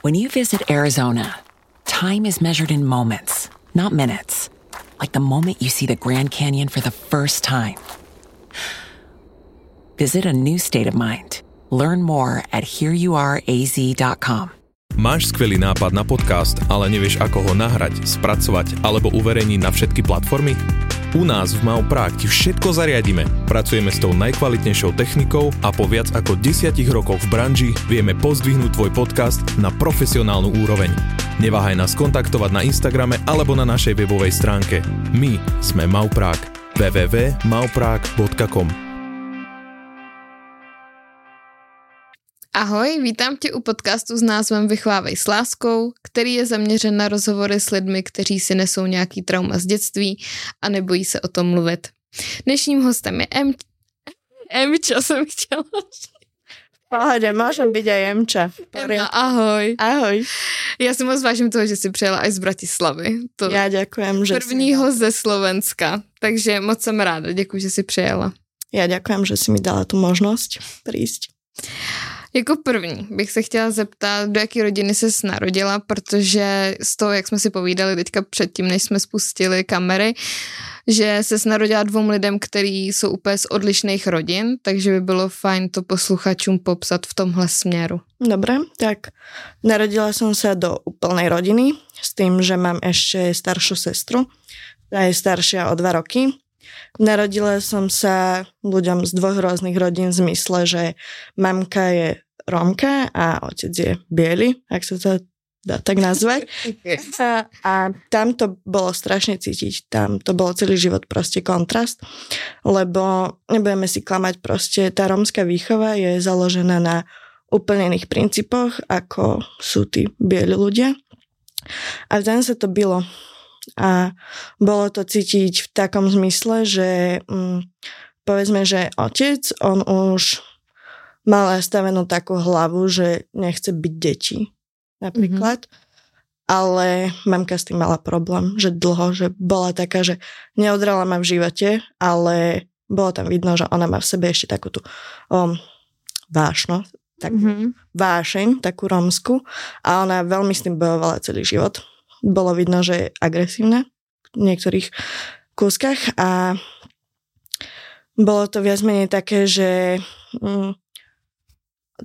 When you visit Arizona, time is measured in moments, not minutes. Like the moment you see the Grand Canyon for the first time. Visit a new state of mind. Learn more at hereyouareaz.com. Máš skvelý nápad na podcast, ale nevieš ako ho nahrať, spracovať alebo uverejniť na všetky platformy? U nás v Mau ti všetko zariadíme. Pracujeme s tou najkvalitnejšou technikou a po viac ako 10 rokoch v branži vieme pozdvihnúť tvoj podcast na profesionálnu úroveň. Neváhaj nás kontaktovať na Instagrame alebo na našej webovej stránke. My sme Mau Prague. www.mauprague.com Ahoj, vítám tě u podcastu s názvem Vychovávej s láskou, který je zaměřen na rozhovory s lidmi, kteří si nesou nějaký trauma z dětství a nebojí se o tom mluvit. Dnešním hostem je M... Emča jsem chtěla. Pohode, môžem byť aj Emča. Emma, ahoj. Ahoj. Já si moc vážím toho, že jsi přijela aj z Bratislavy. To Ja ďakujem, že prvního si... ze Slovenska. Takže moc jsem ráda, děkuji, že jsi přijela. Ja ďakujem, že si mi dala tu možnosť prísť. Jako první bych se chtěla zeptat, do jaké rodiny se narodila, protože z toho, jak jsme si povídali teďka předtím, než jsme spustili kamery, že se narodila dvou lidem, který jsou úplně z odlišných rodin, takže by bylo fajn to posluchačům popsat v tomhle směru. Dobre, tak narodila som sa do úplnej rodiny s tým, že mám ešte staršiu sestru. Tá je staršia o dva roky. Narodila som sa ľuďom z dvoch rôznych rodín v zmysle, že mamka je Romka a otec je biely, ak sa to dá tak nazvať. A, a tam to bolo strašne cítiť. Tam to bolo celý život proste kontrast, lebo nebudeme si klamať proste, tá rómska výchova je založená na úplne iných princípoch, ako sú tí bieli ľudia. A tam sa to bylo. A bolo to cítiť v takom zmysle, že mm, povedzme, že otec, on už mal nastavenú takú hlavu, že nechce byť deti napríklad. Mm-hmm. Ale mamka s tým mala problém, že dlho, že bola taká, že neodrala ma v živote, ale bolo tam vidno, že ona má v sebe ešte takú tú um, vášno, tak, mm-hmm. vášeň, takú romsku a ona veľmi s tým bojovala celý život. Bolo vidno, že je agresívna v niektorých kúskach a bolo to viac menej také, že mm,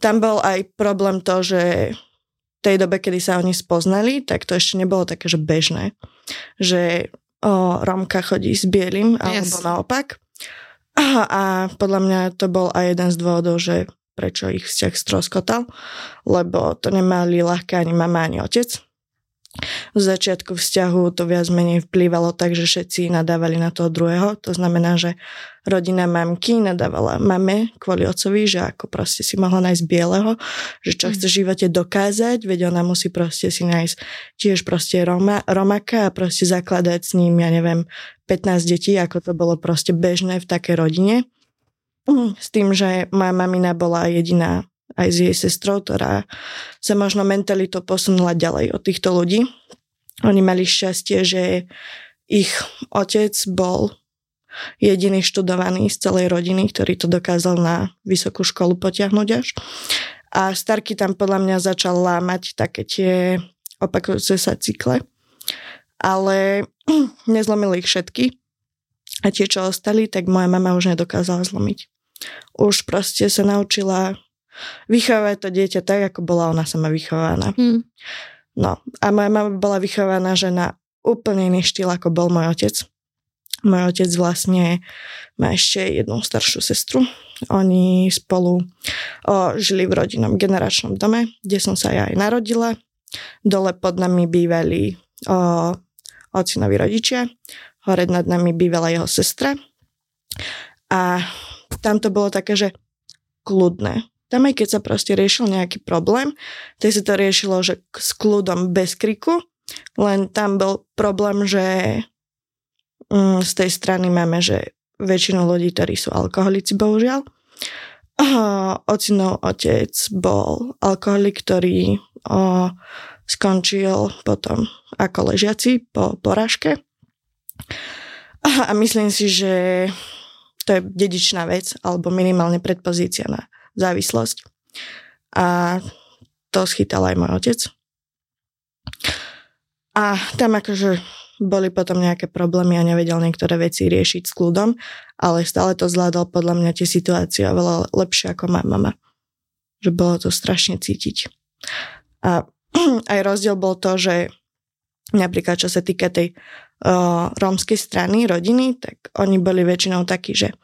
tam bol aj problém to, že v tej dobe, kedy sa oni spoznali, tak to ešte nebolo také, že bežné. Že o, Romka chodí s bielým, alebo Yes. naopak. A, a podľa mňa to bol aj jeden z dôvodov, že prečo ich vzťah stroskotal, lebo to nemali ľahké ani mama, ani otec. V začiatku vzťahu to viac menej vplývalo tak, že všetci nadávali na toho druhého. To znamená, že rodina mamky nadávala mame kvôli otcovi, že ako proste si mohla nájsť bieleho, že čo Mm. chce v živote dokázať, veď ona musí proste si nájsť tiež proste Roma, Romaka a proste zakladať s ním, ja neviem, 15 detí, ako to bolo proste bežné v takej rodine. S tým, že moja mamina bola jediná aj s jej sestrou, ktorá sa možno mentalitou posunula ďalej od týchto ľudí. Oni mali šťastie, že ich otec bol jediný študovaný z celej rodiny, ktorý to dokázal na vysokú školu potiahnuť až. A Starky tam podľa mňa začal lámať také tie opakujúce sa cykle. Ale nezlomili ich všetky. A tie, čo ostali, tak moja mama už nedokázala zlomiť. Už proste sa naučila vychovať to dieťa tak, ako bola ona sama vychovaná. Hm. No a moja mama bola vychovaná že na úplne iný štýl, ako bol môj otec. Môj otec vlastne má ešte jednu staršiu sestru. Oni spolu o, žili v rodinnom generačnom dome, kde som sa ja aj narodila. Dole pod nami bývali o, ocinovi rodičia, hore nad nami bývala jeho sestra. A tam to bolo také, že kľudné. Tam aj keď sa proste riešil nejaký problém, tak sa to riešilo, že s kľudom bez kriku, len tam bol problém, že mm, z tej strany máme, že väčšinu ľudí, ktorí sú alkoholici, bohužiaľ. Ocinov otec bol alkoholik, ktorý o, skončil potom ako ležiaci po porážke. A myslím si, že to je dedičná vec, alebo minimálne predpozícia na závislosť. A to schytal aj môj otec. A tam akože boli potom nejaké problémy a nevedel niektoré veci riešiť s kľudom, ale stále to zvládol podľa mňa tie situácie oveľa lepšie ako má mama. Že bolo to strašne cítiť. A aj rozdiel bol to, že napríklad čo sa týka tej uh, rómskej strany, rodiny, tak oni boli väčšinou takí, že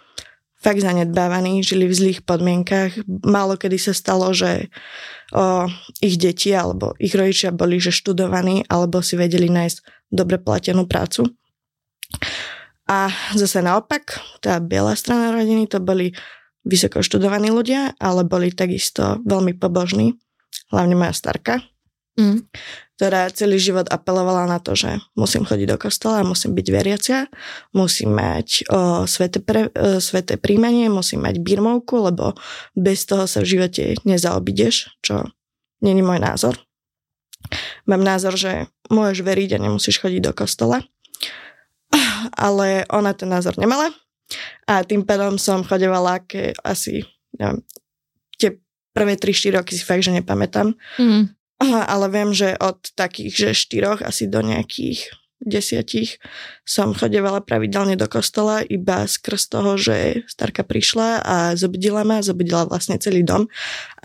fakt zanedbávaní, žili v zlých podmienkach. Málo kedy sa stalo, že o, ich deti alebo ich rodičia boli že študovaní alebo si vedeli nájsť dobre platenú prácu. A zase naopak, tá biela strana rodiny to boli vysoko študovaní ľudia, ale boli takisto veľmi pobožní, hlavne moja starka, mm. Ktorá celý život apelovala na to, že musím chodiť do kostola, musím byť veriacia, musím mať o, sveté, pre, o, sveté príjmanie, musím mať birmovku, lebo bez toho sa v živote nezaobideš, čo není môj názor. Mám názor, že môžeš veriť a nemusíš chodiť do kostola. Ale ona ten názor nemala. A tým pádom som chodevala ke, asi, neviem, tie prvé 3-4 roky si fakt, že nepamätám. Mm ale viem, že od takých, že štyroch asi do nejakých desiatich som chodevala pravidelne do kostola iba skrz toho, že starka prišla a zobudila ma, zobudila vlastne celý dom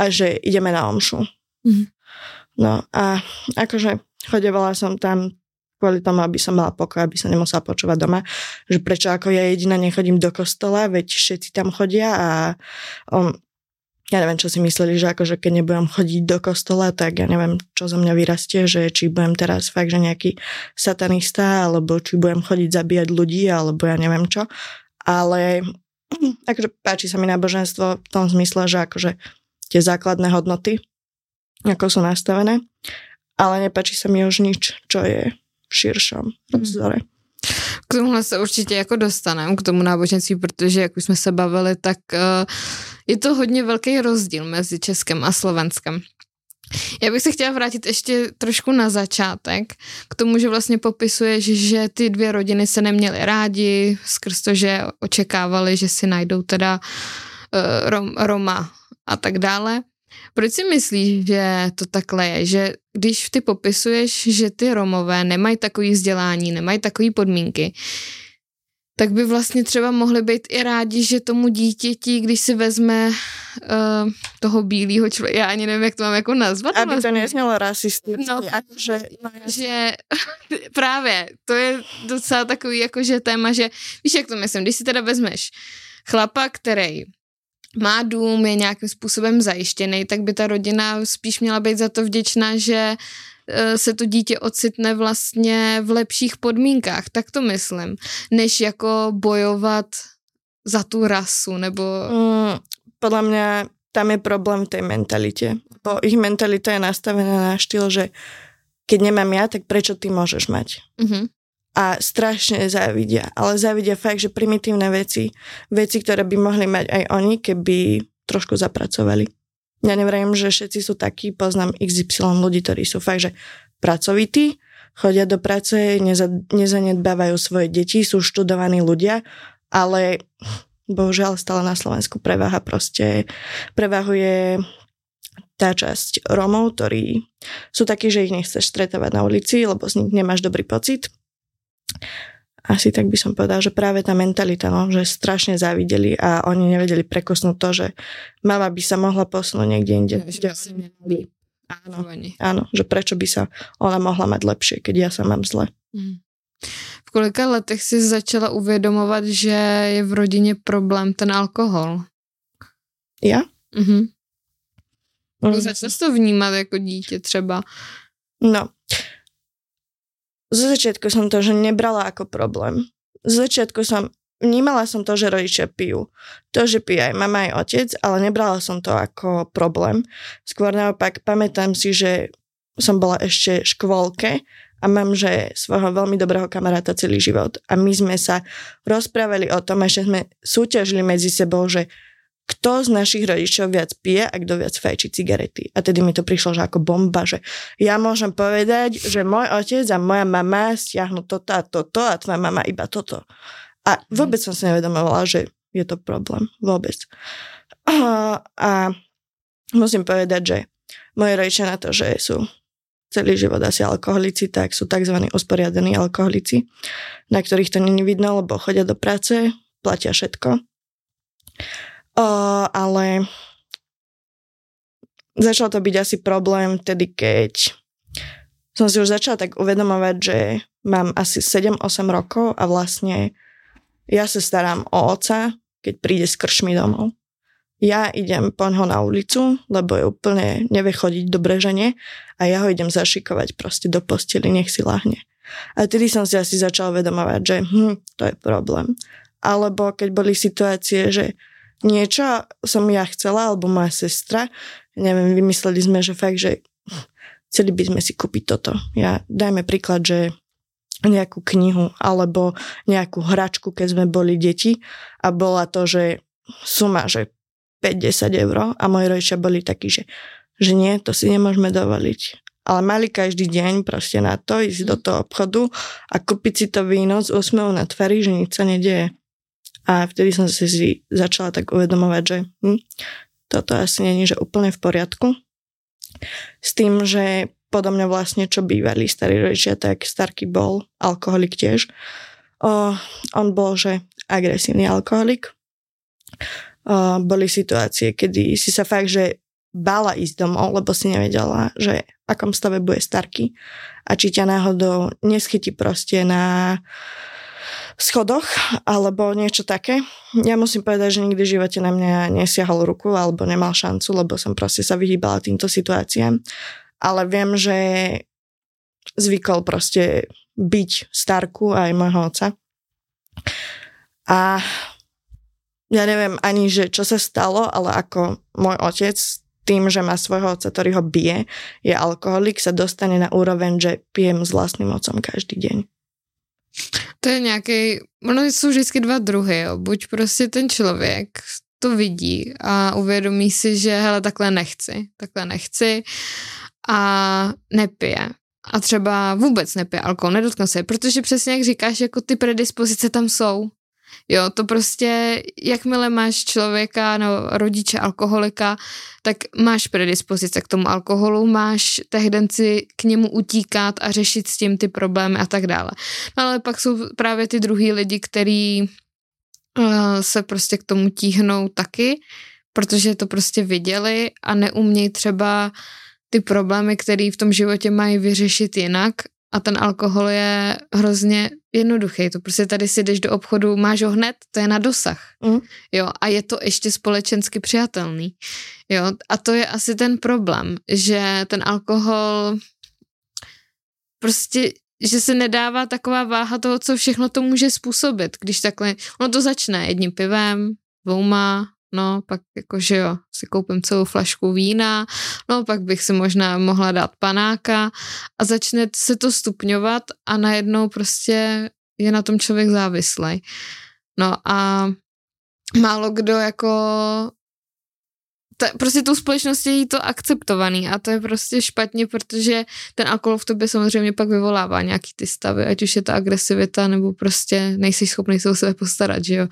a že ideme na omšu. Mm. No a akože chodevala som tam kvôli tomu, aby som mala pokoj, aby som nemusela počúvať doma, že prečo ako ja jediná nechodím do kostola, veď všetci tam chodia a um, ja neviem, čo si mysleli, že akože keď nebudem chodiť do kostola, tak ja neviem, čo zo mňa vyrastie, že či budem teraz fakt, že nejaký satanista, alebo či budem chodiť zabíjať ľudí, alebo ja neviem čo. Ale akože páči sa mi náboženstvo v tom zmysle, že akože tie základné hodnoty, ako sú nastavené, ale nepáči sa mi už nič, čo je v širšom. Mm. K tomuhle se určitě jako dostaneme, k tomu náboženství, protože jak už jsme se bavili, tak uh, je to hodně velký rozdíl mezi Českem a Slovenskem. Já bych se chtěla vrátit ještě trošku na začátek, k tomu, že vlastně popisuješ, že ty dvě rodiny se neměly rádi, skrz to, že očekávali, že si najdou teda Rom, Roma a tak dále. Proč si myslíš, že to takhle je? Že když ty popisuješ, že ty Romové nemají takový vzdělání, nemají takové podmínky, tak by vlastně třeba mohli být i rádi, že tomu dítěti, když si vezme uh, toho bílého člověka, já ani nevím, jak to mám jako nazvat. Aby vlastně. to neznělo rasisticky. No, že, no, že právě, to je docela takový jakože téma, že víš, jak to myslím, když si teda vezmeš chlapa, který má dům, je nějakým způsobem zajištěný, tak by ta rodina spíš měla být za to vděčná, že e, se to dítě ocitne vlastně v lepších podmínkách, tak to myslím, než jako bojovat za tu rasu, nebo... Mm, podľa mňa tam je problém v tej mentalite. Bo ich mentalita je nastavená na štýl, že keď nemám ja, tak prečo ty môžeš mať? Mm-hmm a strašne závidia. Ale závidia fakt, že primitívne veci, veci, ktoré by mohli mať aj oni, keby trošku zapracovali. Ja nevrajím, že všetci sú takí, poznám XY ľudí, ktorí sú fakt, že pracovití, chodia do práce, neza, nezanedbávajú svoje deti, sú študovaní ľudia, ale bohužiaľ stále na Slovensku preváha proste, prevahuje tá časť Romov, ktorí sú takí, že ich nechceš stretávať na ulici, lebo z nich nemáš dobrý pocit asi tak by som povedal, že práve tá mentalita, no, že strašne závideli a oni nevedeli prekosnúť to, že mama by sa mohla posunúť niekde inde. Ja, by áno, áno, že prečo by sa ona mohla mať lepšie, keď ja sa mám zle. Mm. V kolika letech si začala uvědomovat, že je v rodině problém ten alkohol? Ja? Mhm. Mm. Začala to vnímat jako dítě třeba? No, zo začiatku som to že nebrala ako problém. Z začiatku som vnímala som to, že rodičia pijú. To, že pije aj mama, aj otec, ale nebrala som to ako problém. Skôr naopak pamätám si, že som bola ešte v škôlke a mám, že svojho veľmi dobrého kamaráta celý život. A my sme sa rozprávali o tom, že sme súťažili medzi sebou, že kto z našich rodičov viac pije a kto viac fajčí cigarety. A tedy mi to prišlo, že ako bomba, že ja môžem povedať, že môj otec a moja mama stiahnu toto a toto a tvoja mama iba toto. A vôbec som si nevedomovala, že je to problém. Vôbec. A, a musím povedať, že moje rodičia na to, že sú celý život asi alkoholici, tak sú tzv. usporiadení alkoholici, na ktorých to není vidno, lebo chodia do práce, platia všetko Uh, ale začal to byť asi problém vtedy, keď som si už začala tak uvedomovať, že mám asi 7-8 rokov a vlastne ja sa starám o oca, keď príde s kršmi domov. Ja idem po ňo na ulicu, lebo je úplne nevie chodiť do breženie a ja ho idem zašikovať proste do posteli, nech si lahne. A tedy som si asi začala uvedomovať, že hm, to je problém. Alebo keď boli situácie, že niečo som ja chcela, alebo moja sestra, neviem, vymysleli sme, že fakt, že chceli by sme si kúpiť toto. Ja dajme príklad, že nejakú knihu alebo nejakú hračku, keď sme boli deti a bola to, že suma, že 5-10 eur a moji rodičia boli takí, že, že nie, to si nemôžeme dovoliť. Ale mali každý deň proste na to ísť do toho obchodu a kúpiť si to víno s úsmevom na tvári, že nič sa nedieje. A vtedy som si začala tak uvedomovať, že hm, toto asi není, že úplne v poriadku. S tým, že podo mňa vlastne, čo bývali starí rodičia, tak starky bol alkoholik tiež. O, on bol, že agresívny alkoholik. O, boli situácie, kedy si sa fakt, že bála ísť domov, lebo si nevedela, že v akom stave bude starky a či ťa náhodou neschytí proste na schodoch alebo niečo také. Ja musím povedať, že nikdy v živote na mňa nesiahol ruku alebo nemal šancu, lebo som proste sa vyhýbala týmto situáciám. Ale viem, že zvykol proste byť starku aj môjho oca. A ja neviem ani, že čo sa stalo, ale ako môj otec tým, že má svojho otca, ktorý ho bije, je alkoholik, sa dostane na úroveň, že pijem s vlastným otcom každý deň. To je nějaký, ono jsou vždycky dva druhy, jo. buď prostě ten člověk to vidí a uvědomí si, že hele, takhle nechci, takhle nechci a nepije. A třeba vůbec nepije alkohol, nedotkne se, protože přesně jak říkáš, jako ty predispozice tam jsou. Jo, to prostě, jakmile máš člověka, no, rodiče alkoholika, tak máš predispozice k tomu alkoholu, máš tendenci k němu utíkat a řešit s tím ty problémy a tak dále. No ale pak jsou právě ty druhý lidi, který uh, se prostě k tomu tíhnou taky, protože to prostě viděli a neumějí třeba ty problémy, které v tom životě mají vyřešit jinak a ten alkohol je hrozně jednoduchý. To prostě tady si jdeš do obchodu, máš ho hned, to je na dosah. Mm. Jo, a je to ještě společensky přijatelný. Jo, a to je asi ten problém, že ten alkohol prostě že se nedává taková váha toho, co všechno to může způsobit, když takhle, ono to začne jedním pivem, dvouma, no pak jakože jo, si koupím celou flašku vína, no pak bych si možná mohla dát panáka a začne se to stupňovat a najednou prostě je na tom člověk závislý. No a málo kdo jako ta, prostě tou společností je to akceptovaný a to je prostě špatně, protože ten alkohol v tobě samozřejmě pak vyvolává nějaký ty stavy, ať už je to agresivita nebo prostě nejsi schopný se o sebe postarat, že jo.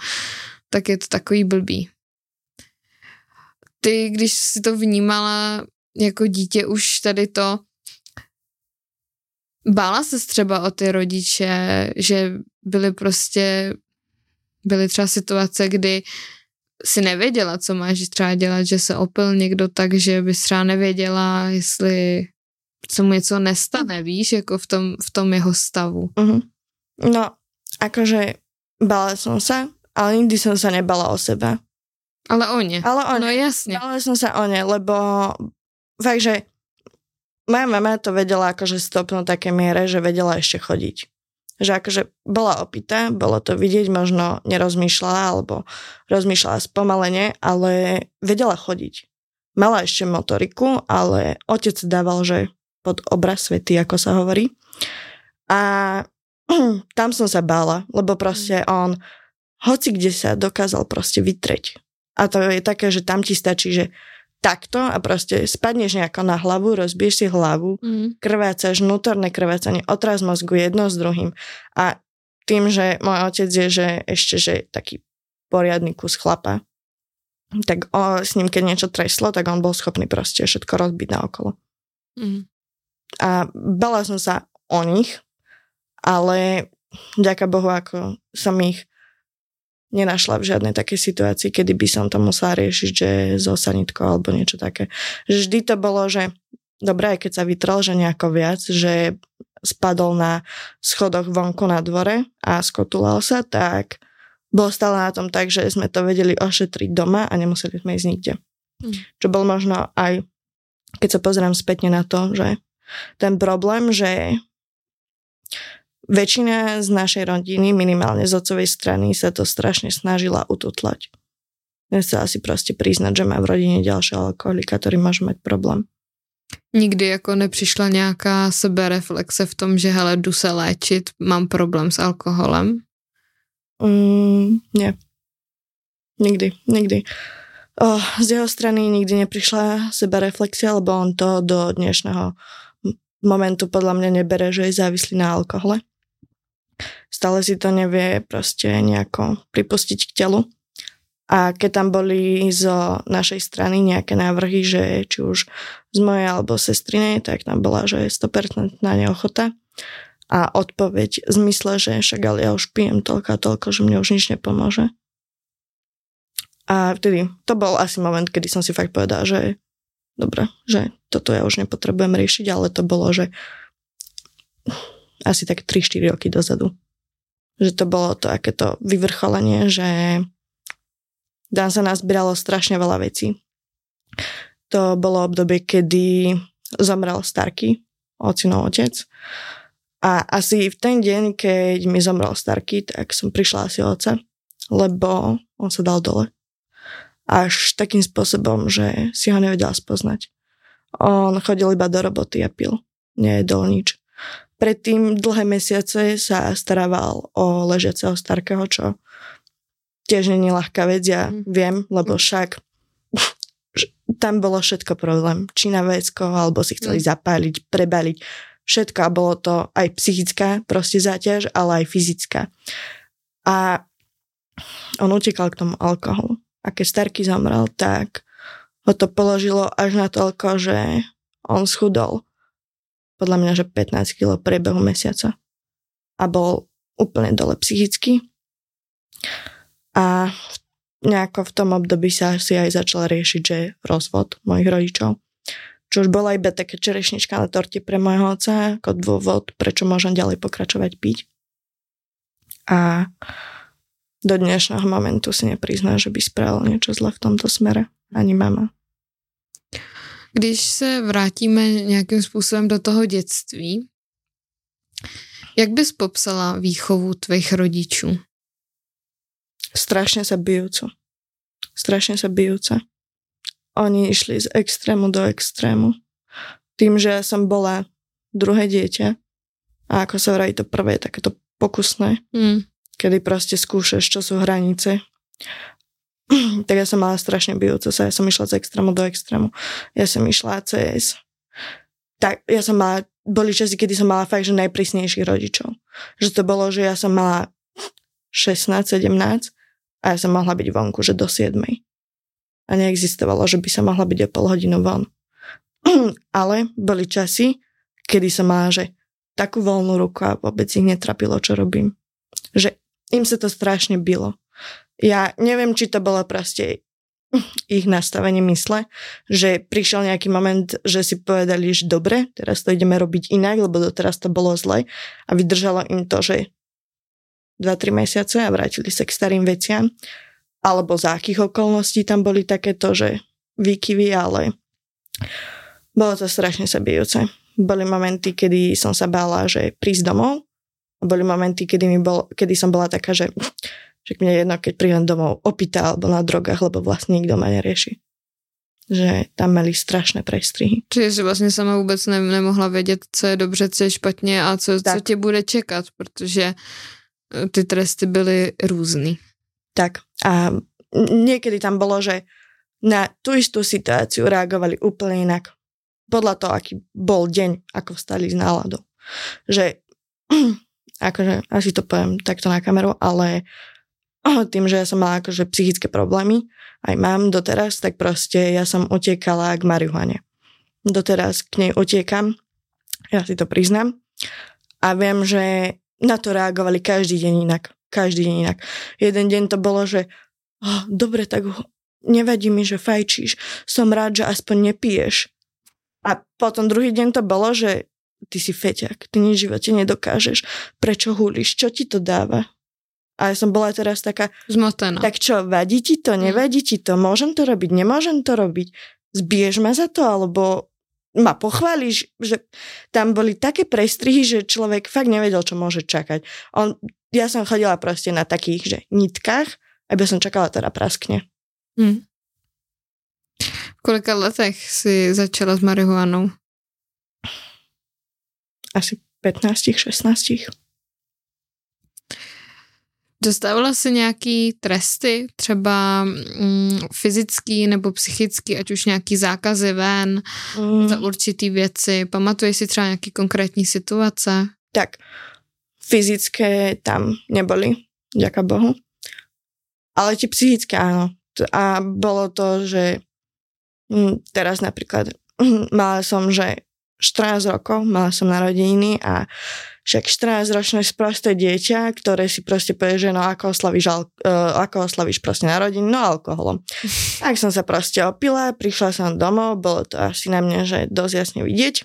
Tak je to takový blbý ty, když si to vnímala jako dítě už tady to, bála se třeba o ty rodiče, že byly prostě, byly třeba situace, kdy si nevěděla, co máš třeba dělat, že se opil někdo tak, že bys třeba nevěděla, jestli se mu něco nestane, víš, jako v tom, v tom jeho stavu. Uh-huh. No, akože bála som sa, ale nikdy som sa nebala o seba. Ale o ne. Ale o No jasne. Ale som sa o ne, lebo fakt, že moja mama to vedela akože stopnúť také miere, že vedela ešte chodiť. že akože bola opitá, bolo to vidieť, možno nerozmýšľala alebo rozmýšľala spomalene, ale vedela chodiť. Mala ešte motoriku, ale otec dával, že pod obraz svety, ako sa hovorí. A tam som sa bála, lebo proste on hoci kde sa dokázal proste vytreť. A to je také, že tam ti stačí, že takto a proste spadneš nejako na hlavu, rozbiješ si hlavu, mm. krvácaš, vnútorné krvácanie, otraz mozgu jedno s druhým. A tým, že môj otec je, že ešte, že taký poriadny kus chlapa, tak o, s ním, keď niečo treslo, tak on bol schopný proste všetko rozbiť na okolo. Mm. A bala som sa o nich, ale ďaká Bohu, ako som ich nenašla v žiadnej takej situácii, kedy by som to musela riešiť, že zo sanitkou alebo niečo také. Že vždy to bolo, že dobré, keď sa vytrel, že nejako viac, že spadol na schodoch vonku na dvore a skotulal sa, tak bolo stále na tom tak, že sme to vedeli ošetriť doma a nemuseli sme ísť nikde. Mm. Čo bol možno aj, keď sa pozriem spätne na to, že ten problém, že väčšina z našej rodiny, minimálne z otcovej strany, sa to strašne snažila ututlať. Nechcela si proste priznať, že má v rodine ďalšieho alkoholika, ktorý môže mať problém. Nikdy jako nepřišla nějaká sebereflexe v tom, že hele, jdu se léčit, mám problém s alkoholem? Mm, nie. Nikdy, nikdy. Oh, z jeho strany nikdy neprišla sebereflexia, lebo on to do dnešného momentu podľa mňa nebere, že je závislý na alkohole stále si to nevie proste nejako pripustiť k telu. A keď tam boli zo našej strany nejaké návrhy, že či už z mojej alebo sestrinej, tak tam bola, že je 100% neochota. A odpoveď v zmysle, že však ale ja už pijem toľko a toľko, že mne už nič nepomôže. A vtedy, to bol asi moment, kedy som si fakt povedala, že dobre, že toto ja už nepotrebujem riešiť, ale to bolo, že asi tak 3-4 roky dozadu. Že to bolo to akéto vyvrcholenie, že Dan sa nás bralo strašne veľa vecí. To bolo obdobie, kedy zomrel Starky, ocinov otec. A asi v ten deň, keď mi zomrel Starky, tak som prišla asi oca, lebo on sa dal dole. Až takým spôsobom, že si ho nevedela spoznať. On chodil iba do roboty a pil. Nejedol nič. Predtým dlhé mesiace sa starával o ležiaceho starkého, čo tiež není ľahká vec, ja mm. viem, lebo však tam bolo všetko problém. Či na vecko, alebo si chceli mm. zapáliť, prebaliť. Všetko a bolo to aj psychická proste záťaž, ale aj fyzická. A on utekal k tomu alkoholu. A keď starky zomrel, tak ho to položilo až na toľko, že on schudol podľa mňa, že 15 kg priebehu mesiaca. A bol úplne dole psychicky. A nejako v tom období sa si aj začal riešiť, že rozvod mojich rodičov. Čo už bola iba také čerešnička na torte pre môjho otca, ako dôvod, prečo môžem ďalej pokračovať piť. A do dnešného momentu si neprizná, že by spravil niečo zle v tomto smere. Ani mama. Když se vrátíme nějakým způsobem do toho dětství, jak bys popsala výchovu tvých rodičů? Strašne sa bijúco. Strašne sa bijúce. Oni išli z extrému do extrému. Tým, že som bola druhé dieťa a ako sa vraví to prvé, takéto pokusné, mm. kedy proste skúšaš, čo sú hranice tak ja som mala strašne bijúce sa. Ja som išla z extrému do extrému. Ja som išla cez... Tak, ja som mala... Boli časy, kedy som mala fakt, že najprísnejších rodičov. Že to bolo, že ja som mala 16, 17 a ja som mohla byť vonku, že do 7. A neexistovalo, že by sa mohla byť o pol hodinu von. Ale boli časy, kedy som mala, že takú voľnú ruku a vôbec ich netrapilo, čo robím. Že im sa to strašne bylo ja neviem, či to bolo proste ich nastavenie mysle, že prišiel nejaký moment, že si povedali, že dobre, teraz to ideme robiť inak, lebo doteraz to bolo zle a vydržalo im to, že 2-3 mesiace a vrátili sa k starým veciam. Alebo za akých okolností tam boli takéto, že výkyvy, ale bolo to strašne sa bijúce. Boli momenty, kedy som sa bála, že prísť domov, boli momenty, kedy, mi bol, kedy som bola taká, že však mne je jedno, keď prídem domov opýta alebo na drogách, lebo vlastne nikto ma nerieši. Že tam mali strašné prestrihy. Čiže si vlastně sama vůbec ne, nemohla vědět, co je dobře, co je špatně a co, co tě bude čekat, protože eh, ty tresty byly různý. Tak a niekedy tam bolo, že na tú istú situáciu reagovali úplne inak. Podľa toho, aký bol deň, ako vstali z náladou. Že, akože, asi to poviem takto na kameru, ale tým, že ja som mala akože psychické problémy, aj mám doteraz, tak proste ja som utiekala k marihuane. Doteraz k nej utiekam, ja si to priznám. A viem, že na to reagovali každý deň inak. Každý deň inak. Jeden deň to bolo, že oh, dobre, tak nevadí mi, že fajčíš, som rád, že aspoň nepiješ. A potom druhý deň to bolo, že ty si feťak, ty nič v živote nedokážeš, prečo hulíš, čo ti to dáva? A ja som bola teraz taká... Zmotená. Tak čo, vadí ti to, nevadí ti to, môžem to robiť, nemôžem to robiť, zbiješ ma za to, alebo ma pochváliš, že tam boli také prestrihy, že človek fakt nevedel, čo môže čakať. On, ja som chodila proste na takých, že nitkách, aby som čakala teda praskne. Hmm. V kolika letech si začala s marihuanou? Asi 15, 16. Dostávala si nějaký tresty, třeba mm, fyzický nebo psychický, ať už nějaký zákazy ven mm. za určitý věci? Pamatuješ si třeba nějaký konkrétní situace? Tak, fyzické tam neboli, ďaká Bohu. Ale tie psychické áno a bolo to, že hm, teraz napríklad mala som, že 14 rokov, mala som narodeniny a však 14-ročné sprosté dieťa, ktoré si proste povie, že no ako oslavíš, al- uh, ako oslavíš proste narodiny, no alkoholom. Tak som sa proste opila, prišla som domov, bolo to asi na mňa, že dosť jasne vidieť.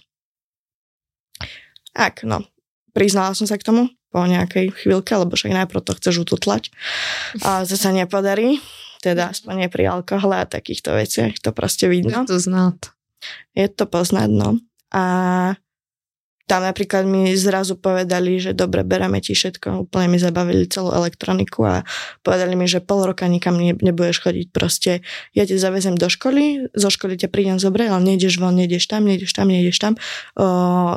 Ak, no, priznala som sa k tomu po nejakej chvíľke, lebo však najprv to chceš ututlať a zase nepodarí teda aspoň nie pri alkohole a takýchto veciach, to proste vidno. Je to znát. Je to poznať, no. A tam napríklad mi zrazu povedali, že dobre, bereme ti všetko, úplne mi zabavili celú elektroniku a povedali mi, že pol roka nikam ne, nebudeš chodiť, proste ja ťa zavezem do školy, zo školy ťa prídem zobrať, ale nejdeš von, nejdeš tam, nejdeš tam, nejdeš tam. O,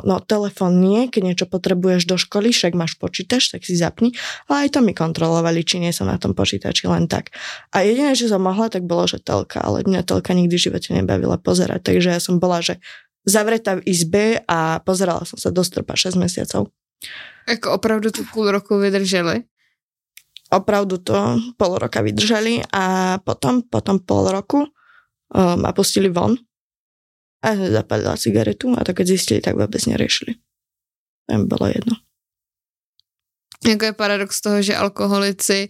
no telefón nie, keď niečo potrebuješ do školy, však máš počítač, tak si zapni, ale aj to mi kontrolovali, či nie som na tom počítači len tak. A jediné, čo som mohla, tak bolo, že telka, ale mňa telka nikdy v živote nebavila pozerať, takže ja som bola, že zavretá v izbe a pozerala som sa do stropa 6 mesiacov. Ako opravdu to půl roku vydrželi? Opravdu to pol roka vydržali a potom, potom pol roku um, ma pustili von a zapalila cigaretu a to keď zistili, tak vôbec neriešili. To bolo jedno. Jako je paradox toho, že alkoholici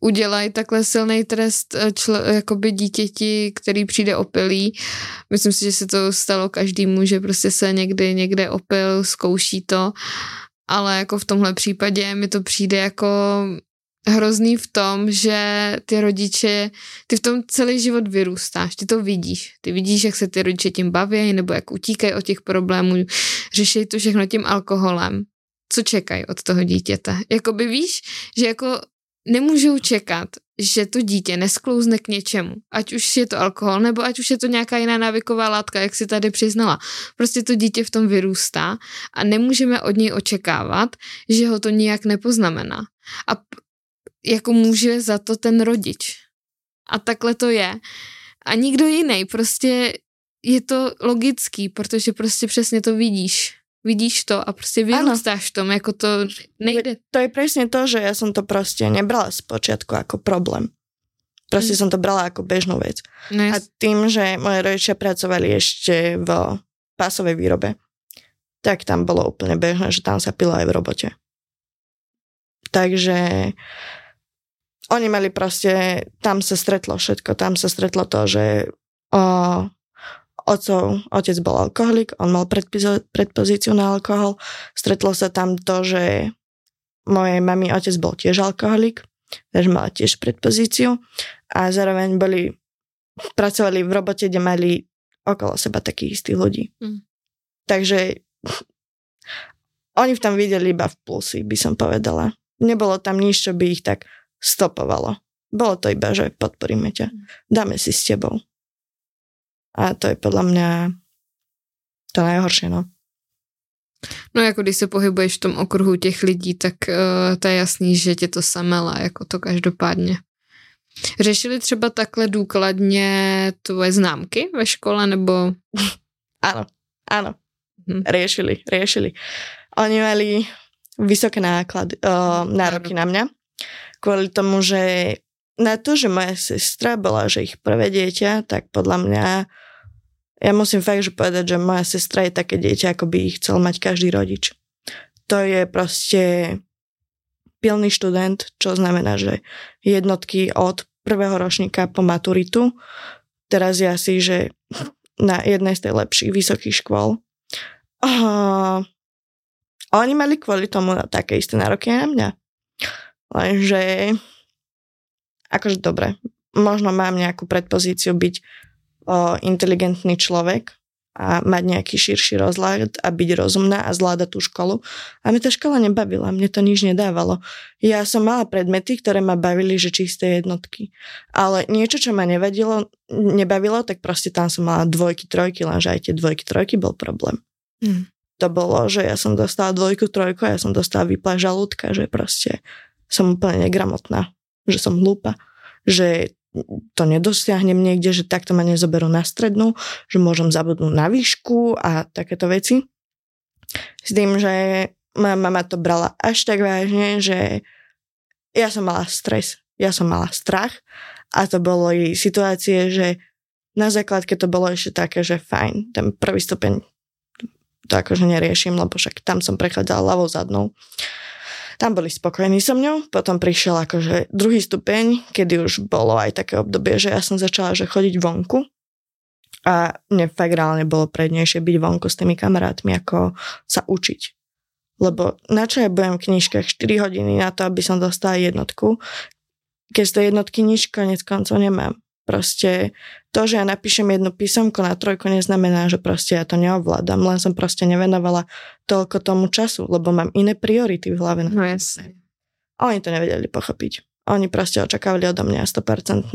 udělají takhle silný trest eh, čl- jakoby dítěti, který přijde opilý. Myslím si, že se to stalo každému, že prostě se někdy někde opil, zkouší to, ale jako v tomhle případě mi to přijde jako hrozný v tom, že ty rodiče, ty v tom celý život vyrůstáš, ty to vidíš. Ty vidíš, jak se ty rodiče tím baví, nebo jak utíkají od těch problémů, řeší to všechno tím alkoholem co čekají od toho dítěte. Jakoby víš, že jako nemůžou čekat, že to dítě nesklouzne k něčemu. Ať už je to alkohol, nebo ať už je to nějaká jiná návyková látka, jak si tady přiznala. Prostě to dítě v tom vyrůstá a nemůžeme od něj očekávat, že ho to nijak nepoznamená. A jako může za to ten rodič. A takhle to je. A nikdo jiný. Prostě je to logický, protože prostě přesně to vidíš vidíš to a prostě vyrůstáš v tom, jako to nejde. To je presne to, že ja som to proste nebrala z počiatku ako problém. Proste mm. som to brala ako bežnú vec. No a tým, že moje rodičia pracovali ešte v pásovej výrobe, tak tam bolo úplne bežné, že tam sa pilo aj v robote. Takže oni mali proste, tam sa stretlo všetko, tam sa stretlo to, že o, Otcov, otec bol alkoholik, on mal predpozíciu na alkohol. Stretlo sa tam to, že mojej mami otec bol tiež alkoholik, takže mal tiež predpozíciu a zároveň boli, pracovali v robote, kde mali okolo seba takých istých ľudí. Mm. Takže oni v tom videli iba v plusy, by som povedala. Nebolo tam nič, čo by ich tak stopovalo. Bolo to iba, že podporíme ťa. Dáme si s tebou. A to je podľa mňa to najhoršie, no. No jako když se pohybuješ v tom okruhu těch lidí, tak uh, to je jasný, že tě to samela, jako to každopádně. Řešili třeba takhle důkladně tvoje známky ve škole, nebo... Áno, áno. Hm. Riešili, riešili. Oni mali vysoké náklady, uh, nároky na mňa. Kvôli tomu, že na to, že moja sestra bola, že ich prvé dieťa, tak podľa mňa ja musím fakt, že povedať, že moja sestra je také dieťa, ako by ich chcel mať každý rodič. To je proste pilný študent, čo znamená, že jednotky od prvého ročníka po maturitu. Teraz je asi, že na jednej z tej lepších vysokých škôl. Uh, oni mali kvôli tomu také isté nároky na mňa. Lenže akože dobre, možno mám nejakú predpozíciu byť inteligentný človek a mať nejaký širší rozhľad a byť rozumná a zvládať tú školu. A mňa tá škola nebavila, mne to nič nedávalo. Ja som mala predmety, ktoré ma bavili, že čisté jednotky. Ale niečo, čo ma nevadilo, nebavilo, tak proste tam som mala dvojky, trojky, lenže aj tie dvojky, trojky bol problém. Mm. To bolo, že ja som dostala dvojku, trojku a ja som dostala vyplá žalúdka, že proste som úplne negramotná, že som hlúpa, že to nedosiahnem niekde, že takto ma nezoberú na strednú, že môžem zabudnúť na výšku a takéto veci. S tým, že moja mama to brala až tak vážne, že ja som mala stres, ja som mala strach a to bolo jej situácie, že na základke to bolo ešte také, že fajn, ten prvý stupeň to akože neriešim, lebo však tam som prechádzala ľavou zadnou. Tam boli spokojní so mňou, potom prišiel akože druhý stupeň, kedy už bolo aj také obdobie, že ja som začala že chodiť vonku a mne fakt reálne bolo prednejšie byť vonku s tými kamarátmi, ako sa učiť. Lebo na čo ja budem v knižkách 4 hodiny na to, aby som dostala jednotku, keď z tej jednotky nič konec koncov nemám. Proste to, že ja napíšem jednu písomku na trojku, neznamená, že proste ja to neovládam, len som proste nevenovala toľko tomu času, lebo mám iné priority v hlave. No jasne. Oni to nevedeli pochopiť. Oni proste očakávali odo mňa 100%,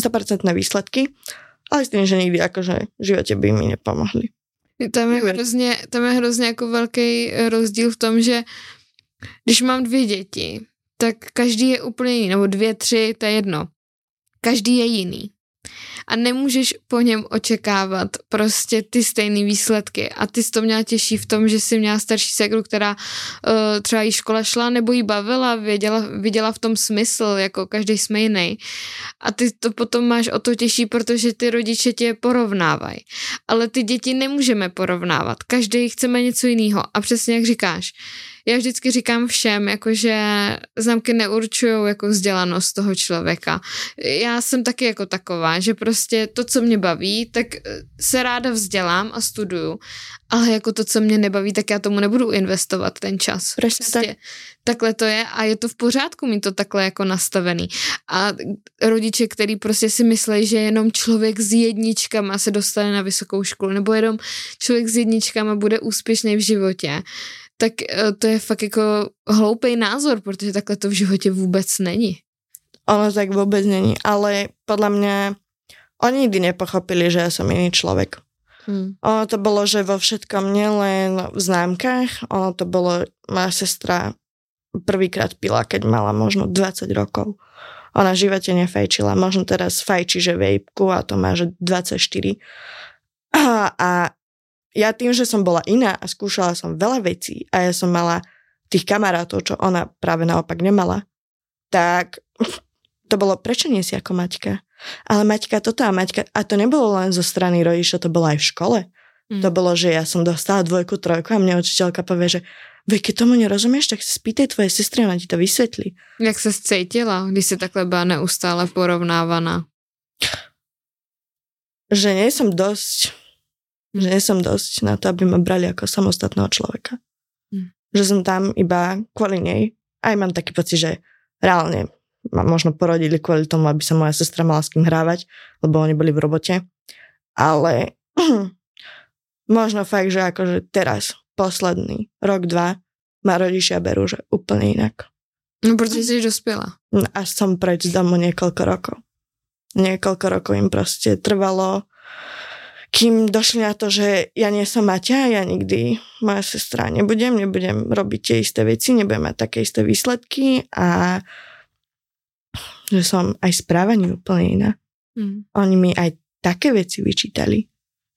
100% výsledky, ale s tým, že nikdy akože v živote by mi nepomohli. Tam je, hrozně, tam je hrozně jako velký rozdíl v tom, že když mám dvě děti, tak každý je úplně jiný, nebo dvě, tři, to je jedno každý je jiný. A nemůžeš po něm očekávat prostě ty stejné výsledky. A ty jsi to měla těžší v tom, že jsi měla starší segru, která uh, třeba jí škola šla nebo jí bavila, věděla, viděla v tom smysl, jako každý jsme jiný. A ty to potom máš o to těžší, protože ty rodiče tě porovnávají. Ale ty děti nemůžeme porovnávat. Každý chceme něco jiného. A přesně jak říkáš, já vždycky říkám všem, jakože známky neurčují jako vzdělanost toho člověka. Já jsem taky jako taková, že prostě to, co mě baví, tak eh, se ráda vzdělám a studuju, ale jako to, co mě nebaví, tak já tomu nebudu investovat ten čas. Prostě, tak. takhle to je a je to v pořádku mít to takhle jako nastavený. A rodiče, který prostě si myslí, že jenom člověk s jedničkama se dostane na vysokou školu, nebo jenom člověk s jedničkama bude úspěšný v životě, tak eh, to je fakt jako hloupý názor, protože takhle to v životě vůbec není. Ono tak vůbec není, ale podle mě oni nikdy nepochopili, že ja som iný človek. Hmm. Ono to bolo, že vo všetkom, nielen v známkach, ono to bolo, moja sestra prvýkrát pila, keď mala možno 20 rokov. Ona v živote nefajčila, možno teraz fajči, že vejpku a to má, že 24. A, a ja tým, že som bola iná a skúšala som veľa vecí a ja som mala tých kamarátov, čo ona práve naopak nemala, tak to bolo, prečo nie si ako Maťka? Ale Maťka toto a Maťka, a to nebolo len zo strany rodičov, to bolo aj v škole. Mm. To bolo, že ja som dostala dvojku, trojku a mne učiteľka povie, že vy keď tomu nerozumieš, tak sa spýtaj tvoje sestry, ona ti to vysvetlí. Jak sa cítila, když si takhle byla neustále porovnávaná? Že nie som dosť že nie som dosť na to, aby ma brali ako samostatného človeka. Hmm. Že som tam iba kvôli nej. Aj mám taký pocit, že reálne ma možno porodili kvôli tomu, aby sa moja sestra mala s kým hrávať, lebo oni boli v robote. Ale možno fakt, že akože teraz, posledný rok, dva ma rodičia berú, že úplne inak. No, protože jsi dospěla. No, a som preč z domu niekoľko rokov. Niekoľko rokov im proste trvalo, kým došli na to, že ja nie som Maťa, ja nikdy moja sestra nebudem, nebudem robiť tie isté veci, nebudem mať také isté výsledky a že som aj správaní úplne iná. Mm. Oni mi aj také veci vyčítali,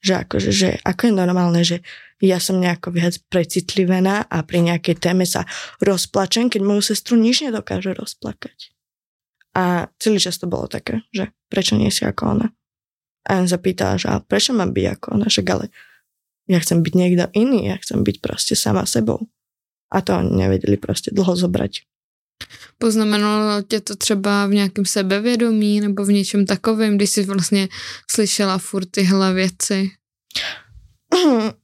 že akože, že ako je normálne, že ja som nejako viac precitlivená a pri nejakej téme sa rozplačem, keď moju sestru nič nedokáže rozplakať. A celý čas to bolo také, že prečo nie si ako ona? A on sa pýtala, že prečo mám byť ako ona? Že ale ja chcem byť niekto iný, ja chcem byť proste sama sebou. A to oni nevedeli proste dlho zobrať. Poznamenalo tě to třeba v nějakém sebevědomí nebo v něčem takovém, když jsi vlastně slyšela furt tyhle věci?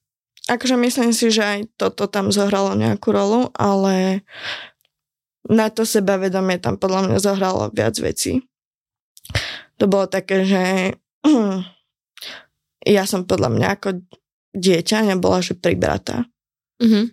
Akože myslím si, že aj toto tam zohralo nejakú rolu, ale na to sebavedomie tam podľa mňa zohralo viac vecí. To bolo také, že ja som podľa mňa ako dieťa nebola, že pribratá. Mm-hmm.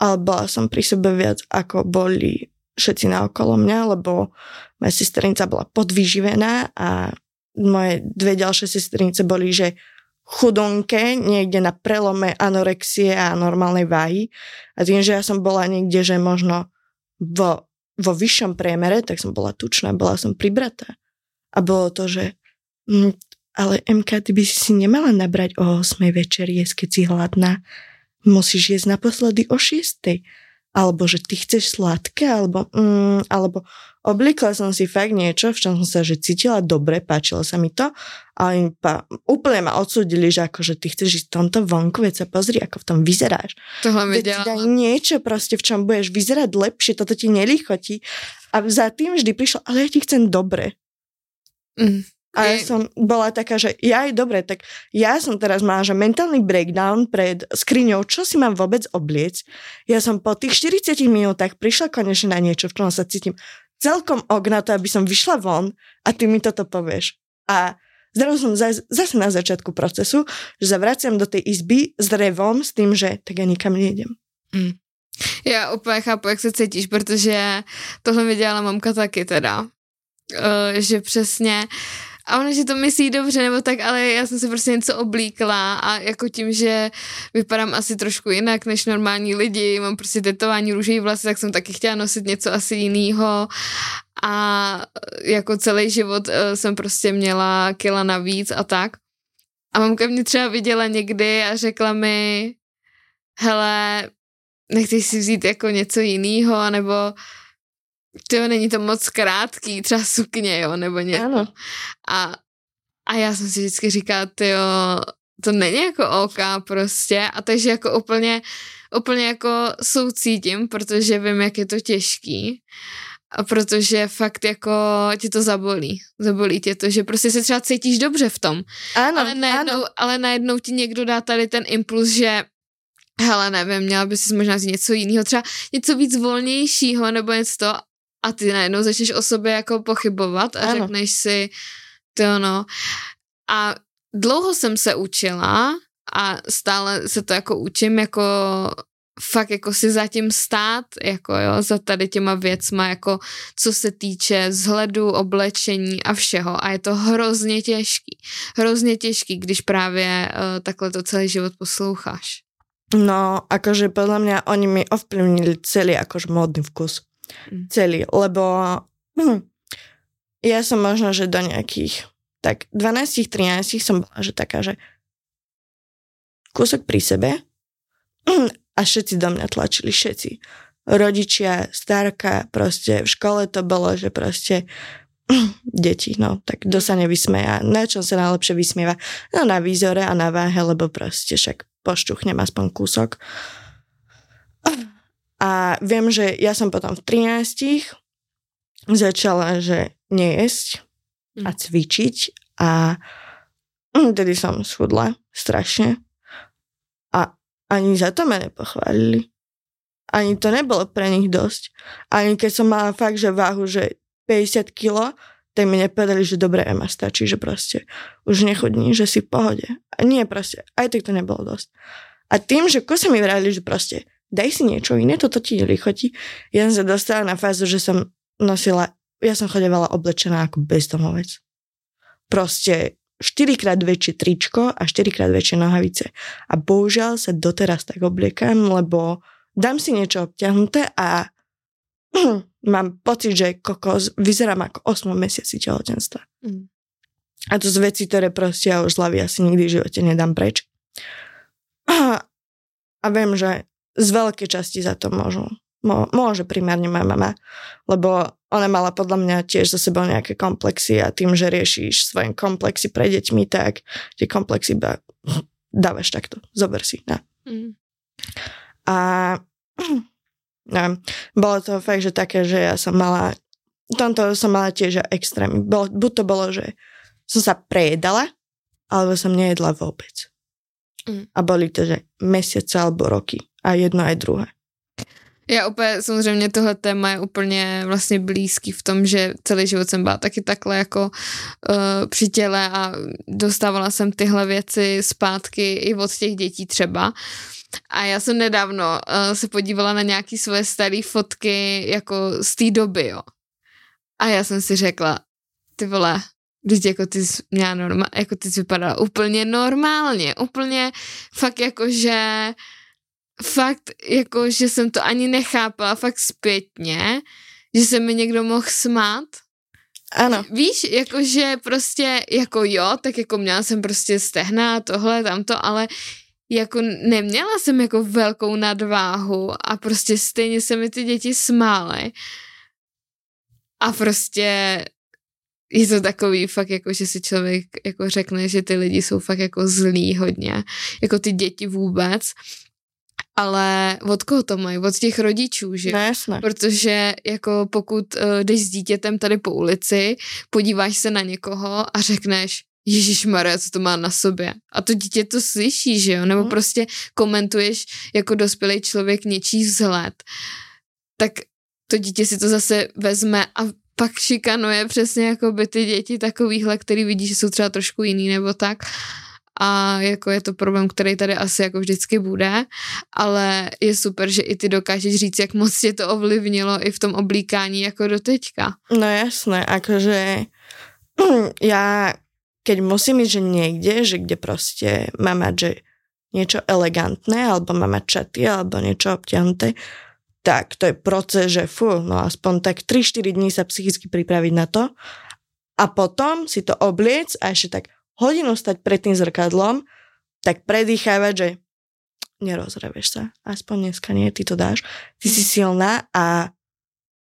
Ale bola som pri sebe viac, ako boli všetci naokolo mňa, lebo moja sestrinica bola podvyživená a moje dve ďalšie sestrinice boli, že chudonke, niekde na prelome anorexie a normálnej váhy. A tým, že ja som bola niekde, že možno vo, vo vyššom priemere, tak som bola tučná, bola som pribratá. A bolo to, že hm, ale MK, ty by si si nemala nabrať o 8 večer jesť, keď si hladná. Musíš jesť naposledy o 6 alebo že ty chceš sladké, alebo, mm, alebo obliekla som si fakt niečo, v čom som sa že cítila dobre, páčilo sa mi to a im pa, úplne ma odsúdili, že ako, že ty chceš ísť v tomto vonku, veď sa pozri, ako v tom vyzeráš. Tohle mi daj niečo proste, v čom budeš vyzerať lepšie, toto ti nelichotí. A za tým vždy prišlo, ale ja ti chcem dobre. Mm. A ja som bola taká, že ja aj dobre, tak ja som teraz mala, že mentálny breakdown pred skriňou, čo si mám vôbec obliec. Ja som po tých 40 minútach prišla konečne na niečo, v čom sa cítim celkom ok na to, aby som vyšla von a ty mi toto povieš. A zrazu som zase, zase na začiatku procesu, že zavraciam do tej izby s drevom s tým, že tak ja nikam nejdem. Mm. Já úplně chápu, jak se cítíš, protože tohle mi dělala mamka taky teda. Uh, že přesně uh, a ona, že to myslí dobře, nebo tak, ale já jsem si prostě něco oblíkla a jako tím, že vypadám asi trošku jinak než normální lidi, mám prostě tetování růžový vlasy, tak jsem taky chtěla nosit něco asi jiného a jako celý život uh, jsem prostě měla kila navíc a tak. A mamka mě třeba viděla někdy a řekla mi, hele, nechceš si vzít jako něco jiného, nebo to není to moc krátký, třeba sukně, jo, nebo něco. Ano. A, a já jsem si vždycky říkala, ty to není jako OK prostě a takže jako úplně, úplně jako soucítím, protože vím, jak je to těžký a protože fakt jako ti to zabolí. Zabolí tě to, že prostě se třeba cítíš dobře v tom. Ano, ale najednou, ano. ale najednou ti někdo dá tady ten impuls, že hele, nevím, měla by si možná říct něco jiného, třeba něco víc volnějšího nebo něco to a ty najednou začneš o sobě jako pochybovat a ano. řekneš si, to no. A dlouho jsem se učila a stále se to jako učím, jako fakt jako si zatím stát, jako jo, za tady těma věcma, jako co se týče vzhledu, oblečení a všeho a je to hrozně těžký. Hrozně těžký, když právě uh, takhle to celý život posloucháš. No, akože podľa mňa oni mi ovplyvnili celý akože módny vkus. Mm. celý, lebo hm, ja som možno, že do nejakých tak 12-13 som bola, že taká, že kúsok pri sebe a všetci do mňa tlačili, všetci. Rodičia, starka, proste v škole to bolo, že proste deti, no, tak kto sa nevysmeja, na čo sa najlepšie vysmieva? No na výzore a na váhe, lebo proste však pošťuchnem aspoň kúsok. A viem, že ja som potom v 13 začala, že nejesť a hm. cvičiť a tedy som schudla strašne. A ani za to ma nepochválili. Ani to nebolo pre nich dosť. Ani keď som mala fakt, že váhu, že 50 kg, tak mi nepovedali, že dobre, Ema, stačí, že proste už nechodní, že si v pohode. A nie proste, aj tak to nebolo dosť. A tým, že kusy mi vrali, že proste daj si niečo iné, toto ti nelichotí. Ja som sa dostala na fázu, že som nosila, ja som chodevala oblečená ako bezdomovec. Proste 4 krát väčšie tričko a 4 krát väčšie nohavice. A bohužiaľ sa doteraz tak obliekam, lebo dám si niečo obťahnuté a mám pocit, že kokos vyzerám ako 8 mesiaci tehotenstva. Mm. A to z veci, ktoré proste ja už z asi nikdy v živote nedám preč. A, a viem, že z veľkej časti za to môžu. Môže primárne moja mama, lebo ona mala podľa mňa tiež za sebou nejaké komplexy a tým, že riešiš svoje komplexy pre deťmi, tak tie komplexy ba, dávaš takto. Zober si. Ne? Mm. A neviem, bolo to fakt, že také, že ja som mala tomto som mala tiež extrém. Bolo, buď to bolo, že som sa prejedala, alebo som nejedla vôbec. Mm. A boli to, že mesiace alebo roky. A jedno aj druhé. Já úplně, samozřejmě tohle téma je úplně vlastně blízký v tom, že celý život jsem byla taky takhle jako uh, při těle a dostávala jsem tyhle věci zpátky i od těch dětí třeba. A já jsem nedávno uh, se podívala na nějaký svoje staré fotky jako z té doby, jo. A já jsem si řekla, ty vole, Vždyť jako ty jsi měla jako ty jsi vypadala úplně normálně, úplně fakt jako, že fakt jako, že jsem to ani nechápala, fakt zpětně, že se mi někdo mohl smát. Ano. Víš, jakože prostě, jako jo, tak jako měla jsem prostě stehna, tohle, tamto, ale jako neměla jsem jako velkou nadváhu a prostě stejně se mi ty děti smály. A prostě je to takový fakt jako, že si člověk jako řekne, že ty lidi jsou fakt jako zlí hodně, jako ty děti vůbec. Ale od koho to mají? Od těch rodičů, že? No, jasné. Protože jako pokud uh, jdeš s dítětem tady po ulici, podíváš se na někoho a řekneš, Ježíš Maria, co to má na sobě. A to dítě to slyší, že jo? Nebo hmm. prostě komentuješ jako dospělý člověk něčí vzhled. Tak to dítě si to zase vezme a pak šikanuje přesně jako by ty děti takovýhle, který vidí, že jsou třeba trošku jiný nebo tak a jako je to problém, který tady asi jako vždycky bude, ale je super, že i ty dokážeš říct, jak moc tě to ovlivnilo i v tom oblíkání jako do teďka. No jasné, akože ja keď musím ísť, že niekde, že kde proste mám mať, že niečo elegantné, alebo mám mať čaty, alebo niečo obťahnuté, tak to je proces, že fú, no aspoň tak 3-4 dní sa psychicky pripraviť na to a potom si to obliec a ešte tak hodinu stať pred tým zrkadlom, tak predýchávať, že nerozreveš sa. Aspoň dneska nie, ty to dáš. Ty si silná a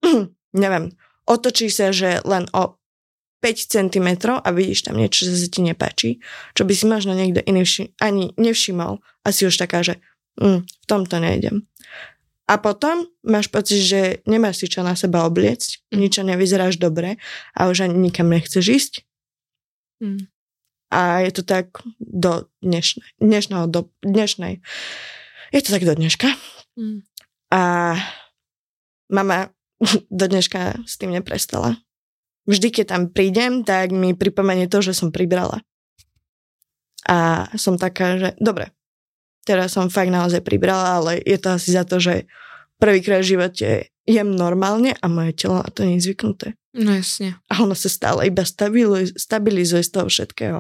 neviem, otočíš sa, že len o 5 cm a vidíš tam niečo, že sa ti nepáči, čo by si možno niekto iný vši- ani nevšimol a si už taká, že mm, v tomto nejdem. A potom máš pocit, že nemáš si čo na seba obliecť, mm. ničo nevyzeráš dobre a už ani nikam nechceš ísť. Mm. A je to tak do dnešnej, dnešného, do dnešnej. Je to tak do dneška. Mm. A mama do dneška s tým neprestala. Vždy, keď tam prídem, tak mi pripomenie to, že som pribrala. A som taká, že dobre, teraz som fakt naozaj pribrala, ale je to asi za to, že prvýkrát v živote jem normálne a moje telo na to nie je zvyknuté. No jasne. A ono sa stále iba stabilizuje, stabilizuje z toho všetkého.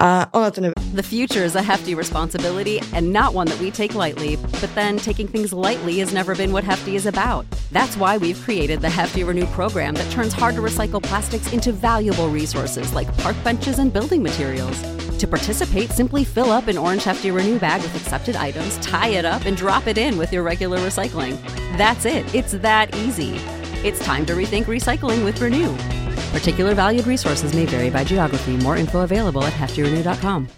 A ona to nevie. The future is a hefty responsibility and not one that we take lightly. But then taking things lightly has never been what Hefty is about. That's why we've created the Hefty Renew program that turns hard to recycle plastics into valuable resources like park benches and building materials. To participate, simply fill up an orange Hefty Renew bag with accepted items, tie it up, and drop it in with your regular recycling. That's it. It's that easy. It's time to rethink recycling with Renew. Particular valued resources may vary by geography. More info available at heftyrenew.com.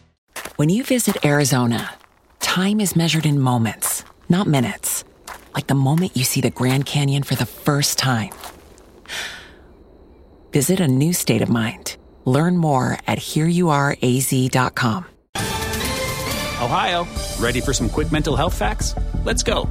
When you visit Arizona, time is measured in moments, not minutes. Like the moment you see the Grand Canyon for the first time. Visit a new state of mind Learn more at hereyouareaz.com. Ohio, ready for some quick mental health facts? Let's go.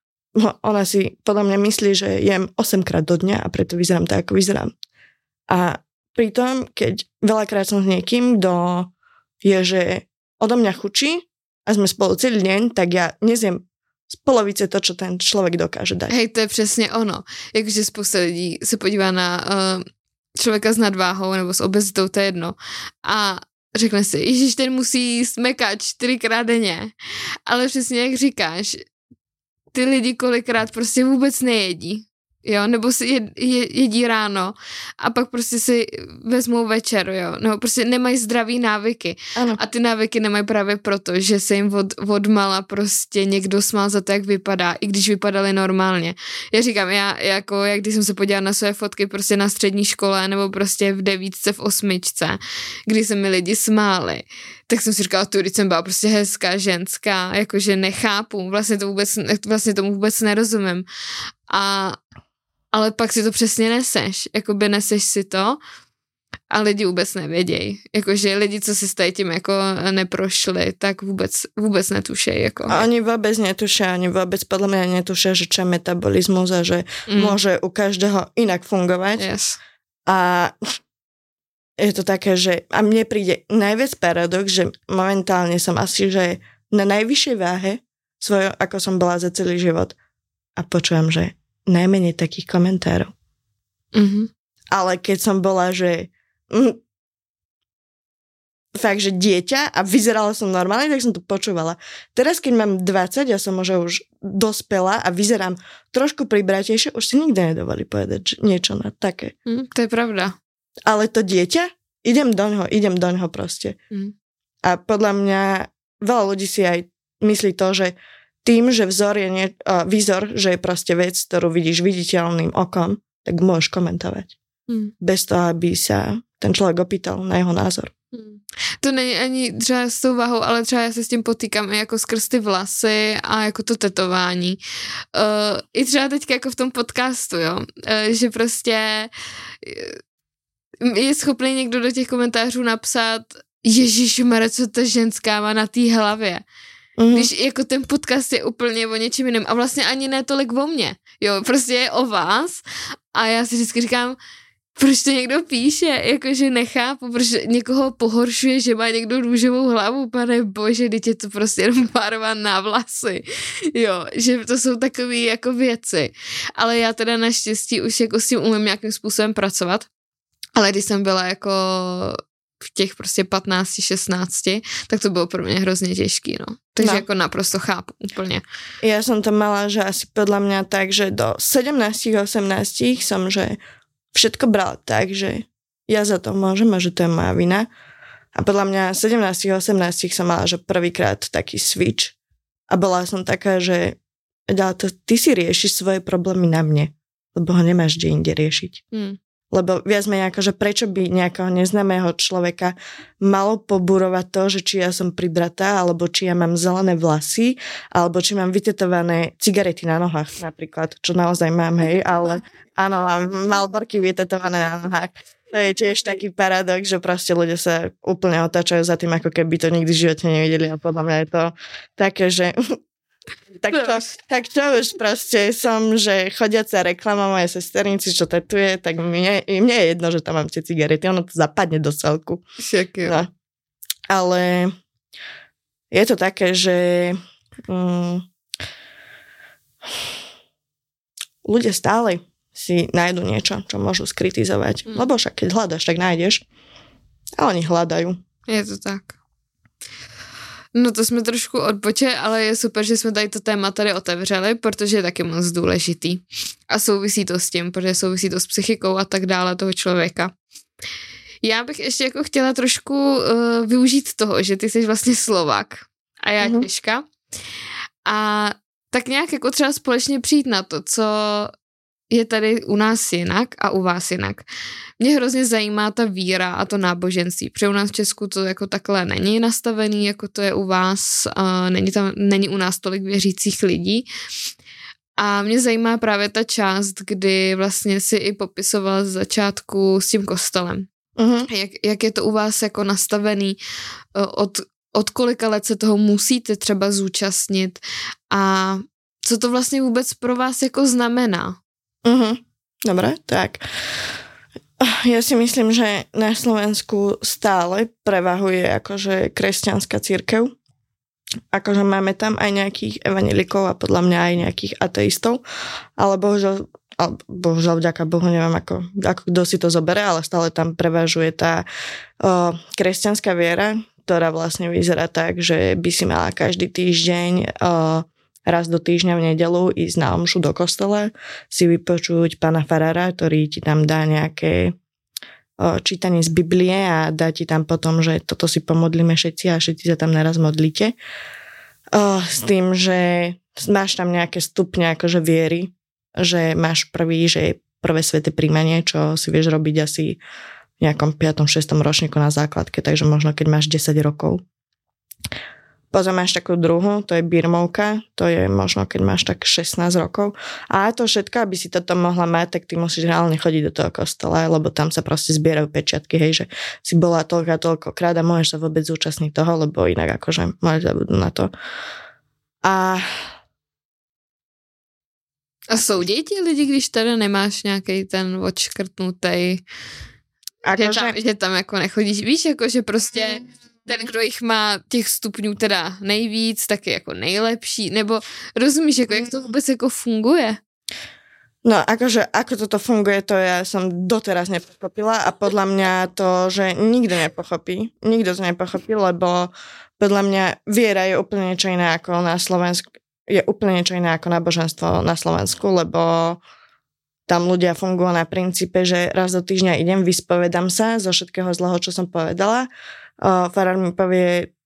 No, ona si podľa mňa myslí, že jem 8 krát do dňa a preto vyzerám tak, ako vyzerám. A pritom, keď veľakrát som s niekým, kto je, že odo mňa chučí a sme spolu celý deň, tak ja nezjem z polovice to, čo ten člověk dokáže dať. Hej, to je přesně ono. Jakože spousta lidí se podívá na uh, člověka s nadváhou nebo s obezitou, to je jedno. A řekne si, Ježíš, ten musí smekat čtyřikrát denně. Ale přesně jak říkáš, ty lidi kolikrát prostě vůbec nejedí jo, nebo si jed, jedí ráno a pak prostě si vezmou večer, jo, nebo prostě nemají zdravý návyky. Ano. A ty návyky nemají právě proto, že se jim od, od mala prostě někdo smál za to, jak vypadá, i když vypadali normálně. Já říkám, já jako, jak když jsem se podívala na své fotky prostě na střední škole nebo prostě v devítce, v osmičce, kdy se mi lidi smáli, tak jsem si říkala, tu jsem byla prostě hezká, ženská, jakože nechápu, vlastně, to vůbec, vlastně tomu vůbec nerozumím. A ale pak si to přesně neseš, jakoby neseš si to a lidi vůbec nevědějí. Jakože lidi, co si s tím jako neprošli, tak vůbec, vůbec netušejí. Jako. A oni vůbec netušia, oni vůbec podle mě netušia, že čo je metabolismus a že mm. může u každého jinak fungovat. Yes. A je to také, že a mne príde najviac paradox, že momentálne som asi, že na najvyššej váhe svojo, ako som bola za celý život a počujem, že najmenej takých komentárov. Mm-hmm. Ale keď som bola, že mm, fakt, že dieťa a vyzerala som normálne, tak som to počúvala. Teraz, keď mám 20, ja som možno už dospela a vyzerám trošku pribratejšie, už si nikdy nedovolí povedať niečo na také. Mm, to je pravda. Ale to dieťa, idem do ňoho, idem do ňoho proste. Mm. A podľa mňa veľa ľudí si aj myslí to, že tým, že vzor je nie, uh, výzor, že je proste vec, ktorú vidíš viditeľným okom, tak môžeš komentovať. Hmm. Bez toho, aby sa ten člověk opýtal na jeho názor. Hmm. To není ani třeba s tou váhou, ale třeba já se s tím potýkám i jako skrz ty vlasy a jako to tetování. Uh, I třeba teďka jako v tom podcastu, jo, uh, že prostě je schopný někdo do těch komentářů napsat Ježíš co ta ženská má na té hlavě. Mm. Když jako ten podcast je úplně o něčem jiném a vlastně ani ne tolik o mně, jo, prostě je o vás a já si vždycky říkám, proč to někdo píše, jakože nechápu, proč někoho pohoršuje, že má někdo růžovou hlavu, pane bože, teď je to prostě jenom barva na vlasy, jo, že to jsou takové jako věci, ale já teda naštěstí už jako s tím umím nějakým způsobem pracovat, ale když jsem byla jako v těch prostě 15, 16, tak to bylo pro mě hrozně těžký, no. Takže no. jako naprosto chápu úplně. Já jsem to mala, že asi podle mě tak, že do 17, 18 jsem, že všetko brala tak, že ja za to môžem a že to je moja vina. A podľa mňa 17, 18 som mala, že prvýkrát taký switch a bola som taká, že to, ty si riešiš svoje problémy na mne, lebo ho nemáš kde inde riešiť. Hmm lebo viac menej ako, že prečo by nejakého neznámeho človeka malo poburovať to, že či ja som pribratá, alebo či ja mám zelené vlasy, alebo či mám vytetované cigarety na nohách napríklad, čo naozaj mám, hej, ale áno, mám malborky vytetované na nohách. To je tiež taký paradox, že proste ľudia sa úplne otáčajú za tým, ako keby to nikdy v živote nevideli a podľa mňa je to také, že tak to, tak to už proste som, že chodiaca reklama mojej sesternici, čo tetuje, tak mne, mne je jedno, že tam mám tie cigarety, ono to zapadne do celku. No. Ale je to také, že um, ľudia stále si nájdu niečo, čo môžu skritizovať. Mm. Lebo však keď hľadaš, tak nájdeš. A oni hľadajú. Je to tak. No to jsme trošku odboče, ale je super, že jsme tady to téma tady otevřeli, protože je taky moc důležitý. A souvisí to s tím, protože souvisí to s psychikou a tak dále toho člověka. Já bych ještě jako chtěla trošku uh, využít toho, že ty jsi vlastně Slovak a já mm-hmm. Češka. A tak nějak jako třeba společně přijít na to, co je tady u nás jinak a u vás jinak. Mě hrozně zajímá ta víra a to náboženství, protože u nás v Česku to jako takhle není nastavený, jako to je u vás, uh, není, tam, není u nás tolik věřících lidí. A mě zajímá právě ta část, kdy vlastně si i popisoval z začátku s tím kostelem. Uh-huh. Jak, jak je to u vás jako nastavený, eh, od, od kolika let se toho musíte třeba zúčastnit a co to vlastně vůbec pro vás jako znamená? Uh-huh. Dobre, tak. Ja si myslím, že na Slovensku stále prevahuje akože kresťanská církev. Akože máme tam aj nejakých evanelikov a podľa mňa aj nejakých ateistov, ale bohužiaľ, ale bohužiaľ vďaka Bohu, neviem ako, ako kto si to zobere, ale stále tam prevažuje tá o, kresťanská viera, ktorá vlastne vyzerá tak, že by si mala každý týždeň o, raz do týždňa v nedelu ísť na omšu do kostela, si vypočuť pána Farara, ktorý ti tam dá nejaké čítanie z Biblie a dá ti tam potom, že toto si pomodlíme všetci a všetci sa tam naraz modlíte. S tým, že máš tam nejaké stupne akože viery, že máš prvý, že je prvé sveté príjmanie, čo si vieš robiť asi v nejakom 5. 6. ročníku na základke, takže možno keď máš 10 rokov. Potom máš takú druhú, to je birmovka, to je možno, keď máš tak 16 rokov. A to všetko, aby si toto mohla mať, tak ty musíš reálne chodiť do toho kostola, lebo tam sa proste zbierajú pečiatky, hej, že si bola toľko a toľko krát a môžeš sa vôbec zúčastniť toho, lebo inak akože môžeš zabudnúť na to. A a soudí ti lidi, když teda nemáš nějaký ten odškrtnutý, že, tam, že tam jako nechodíš, víš, jako že prostě mm ten, kdo jich má těch stupňů teda nejvíc, tak je jako nejlepší, nebo rozumíš, jako, jak to vůbec jako funguje? No akože ako toto funguje, to ja som doteraz nepochopila a podľa mňa to, že nikto nepochopí, nikto to nepochopí, lebo podľa mňa viera je úplne niečo iné ako na Slovensku, je úplne niečo iné ako náboženstvo na Slovensku, lebo tam ľudia fungujú na princípe, že raz do týždňa idem, vyspovedám sa zo všetkého zlého, čo som povedala farár mi povie,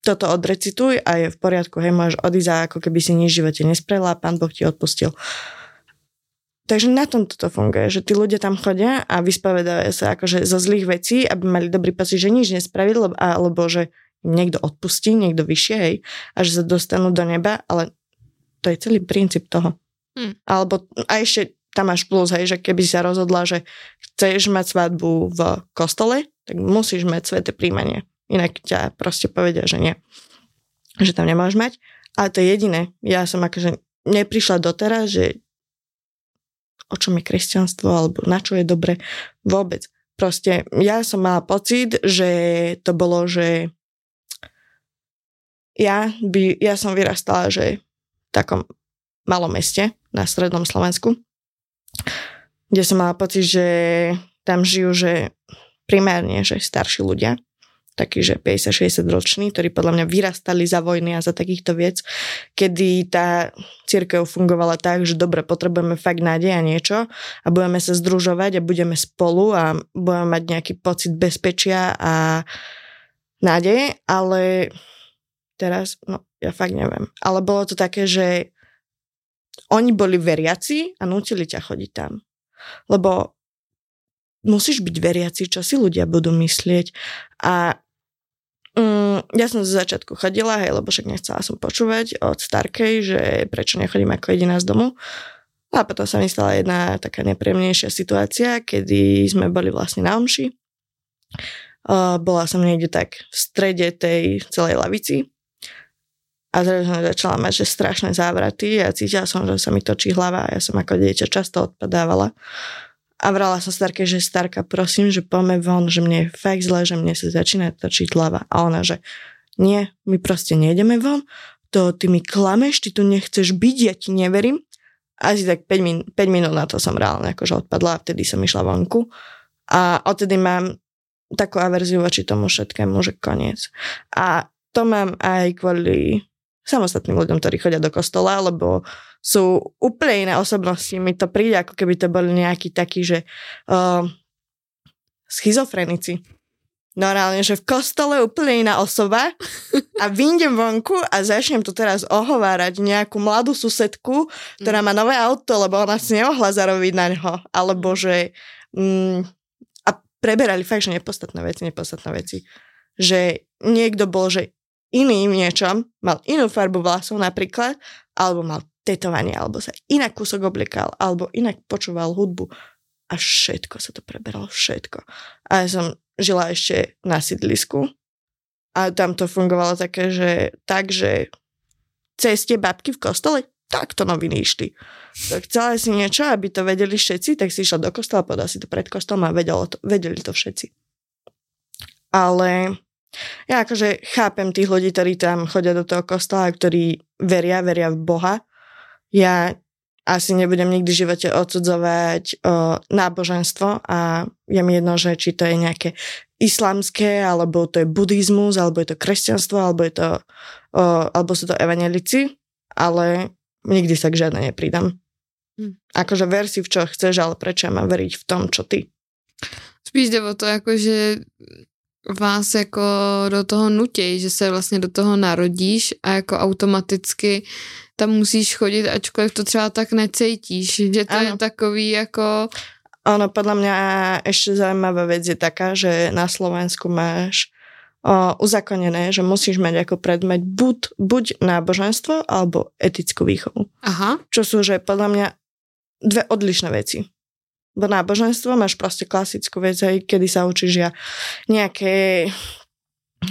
toto odrecituj a je v poriadku, hej, môžeš odísť ako keby si nič v živote nespravila a pán Boh ti odpustil. Takže na tom toto funguje, že tí ľudia tam chodia a vyspovedajú sa akože zo zlých vecí, aby mali dobrý pocit, že nič nespravili, alebo že im niekto odpustí, niekto vyššie, hej, a že sa dostanú do neba, ale to je celý princíp toho. Hmm. Alebo a ešte tam máš plus, hej, že keby si sa rozhodla, že chceš mať svadbu v kostole, tak musíš mať sveté príjmanie. Inak ťa proste povedia, že nie. Že tam nemáš mať. Ale to je jediné. Ja som akože neprišla doteraz, že o čom je kresťanstvo alebo na čo je dobre. Vôbec. Proste ja som mala pocit, že to bolo, že ja, by, ja som vyrastala, že v takom malom meste na strednom Slovensku, kde som mala pocit, že tam žijú, že primárne, že starší ľudia, takí, že 50-60 roční, ktorí podľa mňa vyrastali za vojny a za takýchto viec, kedy tá církev fungovala tak, že dobre, potrebujeme fakt nádej a niečo a budeme sa združovať a budeme spolu a budeme mať nejaký pocit bezpečia a nádeje, ale teraz, no ja fakt neviem. Ale bolo to také, že oni boli veriaci a nutili ťa chodiť tam. Lebo musíš byť veriaci, čo si ľudia budú myslieť. A mm, ja som z začiatku chodila, hej, lebo však nechcela som počúvať od Starkej, že prečo nechodím ako jediná z domu. A potom sa mi stala jedna taká nepríjemnejšia situácia, kedy sme boli vlastne na omši. Uh, bola som niekde tak v strede tej celej lavici a zrazu som začala mať, že strašné závraty a cítila som, že sa mi točí hlava a ja som ako dieťa často odpadávala. A vrala som starke, že starka, prosím, že poďme von, že mne je fakt zle, že mne sa začína točiť hlava. A ona, že nie, my proste nejdeme von, to ty mi klameš, ty tu nechceš byť, ja ti neverím. Asi tak 5, min- 5 minút na to som reálne akože odpadla a vtedy som išla vonku. A odtedy mám takú averziu voči tomu všetkému, že koniec. A to mám aj kvôli samostatným ľuďom, ktorí chodia do kostola, lebo sú úplne iné osobnosti. Mi to príde, ako keby to boli nejakí takí, že uh, schizofrenici. Normálne, že v kostole úplne iná osoba a vyjdem vonku a začnem tu teraz ohovárať nejakú mladú susedku, ktorá má nové auto, lebo ona si nemohla zarobiť na ňo. Alebo že... Mm, a preberali fakt, že nepodstatné veci, nepodstatné veci. Že niekto bol, že iný v niečom, mal inú farbu vlasov napríklad, alebo mal tetovanie, alebo sa inak kúsok oblikal, alebo inak počúval hudbu. A všetko sa to preberalo, všetko. A ja som žila ešte na sídlisku a tam to fungovalo také, že tak, že cez babky v kostole, takto noviny išli. Tak chcela si niečo, aby to vedeli všetci, tak si išla do kostola, povedala si to pred kostolom a vedelo to, vedeli to všetci. Ale ja akože chápem tých ľudí, ktorí tam chodia do toho kostola, ktorí veria, veria v Boha. Ja asi nebudem nikdy v živote odsudzovať o, náboženstvo a je mi jedno, že či to je nejaké islamské, alebo to je buddhizmus, alebo je to kresťanstvo, alebo, je to, o, alebo sú to evanelici, ale nikdy sa k žiadne nepridám. Hm. Akože ver si v čo chceš, ale prečo mám veriť v tom, čo ty? Spíš o to, že vás jako do toho nutěj, že se vlastně do toho narodíš a jako automaticky tam musíš chodit, ačkoliv to třeba tak necítíš, že to ano. je takový jako... Ono, podľa mňa ešte zaujímavá vec je taká, že na Slovensku máš o, uzakonené, že musíš mať ako predmet buď, buď náboženstvo alebo etickú výchovu. Aha. Čo sú, že podľa mňa dve odlišné veci. Bo náboženstvo máš proste klasickú vec, hej, kedy sa učíš ja nejaké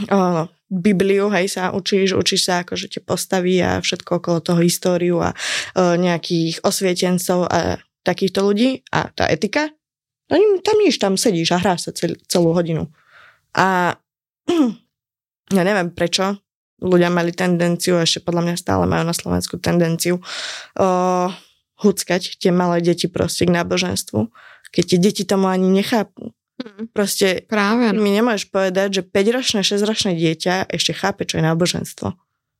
o, Bibliu, hej, sa učíš, učíš sa akože tie postaví a všetko okolo toho históriu a o, nejakých osvietencov a takýchto ľudí a tá etika, tam, tam nič, tam sedíš a hráš sa cel, celú hodinu. A ja neviem prečo ľudia mali tendenciu, ešte podľa mňa stále majú na Slovensku tendenciu o, huckať tie malé deti proste k náboženstvu, keď tie deti tomu ani nechápu. Mm. Proste Práve. mi nemôžeš povedať, že 5-ročné, 6-ročné dieťa ešte chápe, čo je náboženstvo.